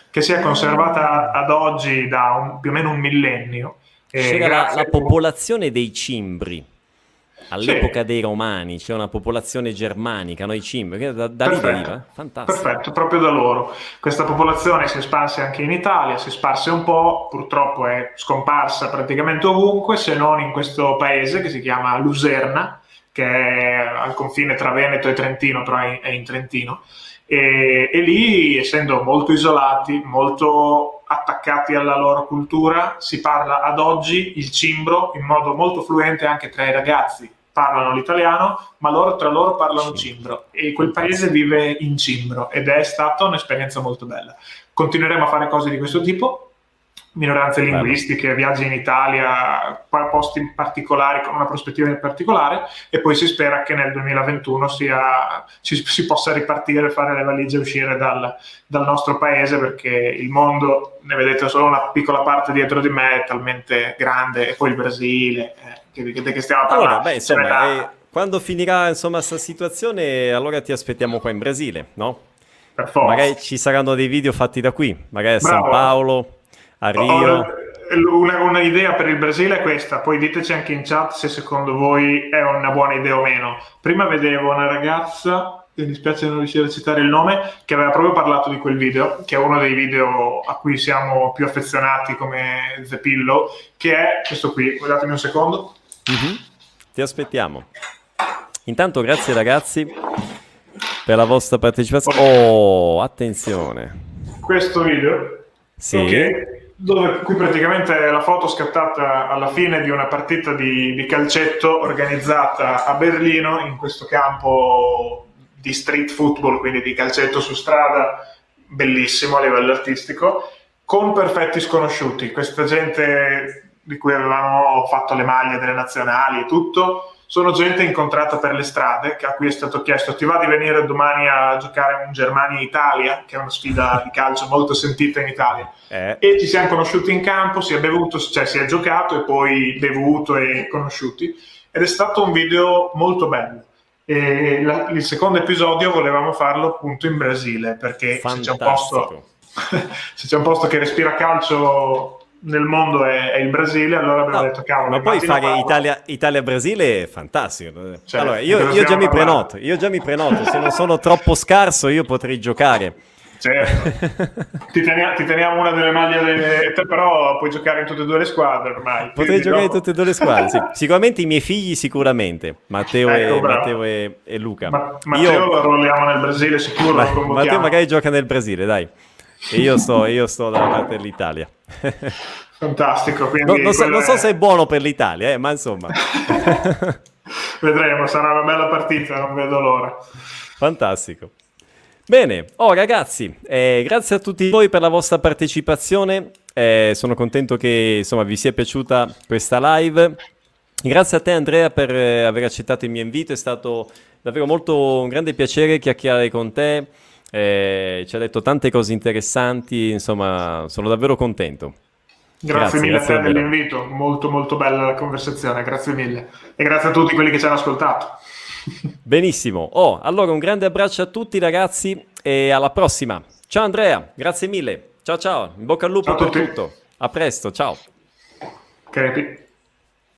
che si è conservata ad oggi da un, più o meno un millennio. C'era la, la popolazione dei cimbri all'epoca sì. dei Romani, c'è una popolazione germanica, noi Cimbri, da, da lì deriva? Fantastico. Perfetto, proprio da loro. Questa popolazione si è sparsa anche in Italia, si è sparsa un po', purtroppo è scomparsa praticamente ovunque, se non in questo paese che si chiama Luserna, che è al confine tra Veneto e Trentino, però è in Trentino. E, e lì, essendo molto isolati, molto attaccati alla loro cultura, si parla ad oggi il cimbro in modo molto fluente anche tra i ragazzi parlano l'italiano, ma loro tra loro parlano cimbro. E quel paese vive in cimbro ed è stata un'esperienza molto bella. Continueremo a fare cose di questo tipo, minoranze linguistiche, viaggi in Italia, posti particolari con una prospettiva particolare e poi si spera che nel 2021 sia, ci, si possa ripartire, fare le valigie e uscire dal, dal, nostro paese perché il mondo, ne vedete solo una piccola parte dietro di me, è talmente grande e poi il Brasile, eh, che, che, stiamo parlando. Allora, beh, insomma, eh, quando finirà insomma questa situazione allora ti aspettiamo qua in Brasile, no? Per forza. Magari ci saranno dei video fatti da qui, magari a Bravo. San Paolo a Rio. Una, una, idea per il Brasile è questa, poi diteci anche in chat se secondo voi è una buona idea o meno. Prima vedevo una ragazza, mi dispiace non riuscire a citare il nome, che aveva proprio parlato di quel video, che è uno dei video a cui siamo più affezionati come The Pillow, che è questo qui, guardatemi un secondo. Mm-hmm. Ti aspettiamo. Intanto grazie ragazzi per la vostra partecipazione. Oh, attenzione. Questo video sì. Okay dove, qui praticamente la foto scattata alla fine di una partita di, di, calcetto organizzata a Berlino in questo campo di street football, quindi di calcetto su strada, bellissimo a livello artistico, con perfetti sconosciuti. Questa gente di cui avevamo fatto le maglie delle nazionali e tutto, sono gente incontrata per le strade, a cui è stato chiesto ti va di venire domani a giocare un Germania-Italia, che è una sfida di calcio molto sentita in Italia. Eh. E ci siamo conosciuti in campo, si è bevuto, cioè si è giocato e poi bevuto e conosciuti. Ed è stato un video molto bello. La, il secondo episodio volevamo farlo appunto in Brasile, perché se c'è, posto, se c'è un posto che respira calcio nel mondo è, è, il Brasile, allora abbiamo no, detto cavolo. Ma poi fare Italia, Italia-Brasile è fantastico. Cioè, allora, io, io, già mi prenoto, io già mi prenoto, se non sono troppo scarso io potrei giocare. Certo. ti, teniamo, ti, teniamo, una delle maglie, delle... però puoi giocare in tutte e due le squadre ormai. Potrei giocare dopo... in tutte e due le squadre, sì. Sicuramente i miei figli sicuramente, Matteo, ecco, e, Matteo e, e, Luca. Ma, Matteo io... lo rolliamo nel Brasile sicuro. Ma, Matteo magari gioca nel Brasile, dai. E io sto, io sto dalla parte dell'Italia. Fantastico. No, non, so, non, so, se è buono per l'Italia, eh, ma insomma. Vedremo, sarà una bella partita, non vedo l'ora. Fantastico. Bene, oh ragazzi, eh, grazie a tutti voi per la vostra partecipazione. Eh, sono contento che insomma, vi sia piaciuta questa live. Grazie a te Andrea per eh, aver accettato il mio invito, è stato davvero molto un grande piacere chiacchierare con te. Eh, ci ha detto tante cose interessanti, insomma, sono davvero contento. Grazie, grazie mille grazie a te dell'invito, molto molto bella la conversazione, grazie mille. E grazie a tutti quelli che ci hanno ascoltato. Benissimo. Oh, allora un grande abbraccio a tutti ragazzi e alla prossima. Ciao Andrea, grazie mille. Ciao ciao, in bocca al lupo ciao per tutto. A presto, ciao. Crepi.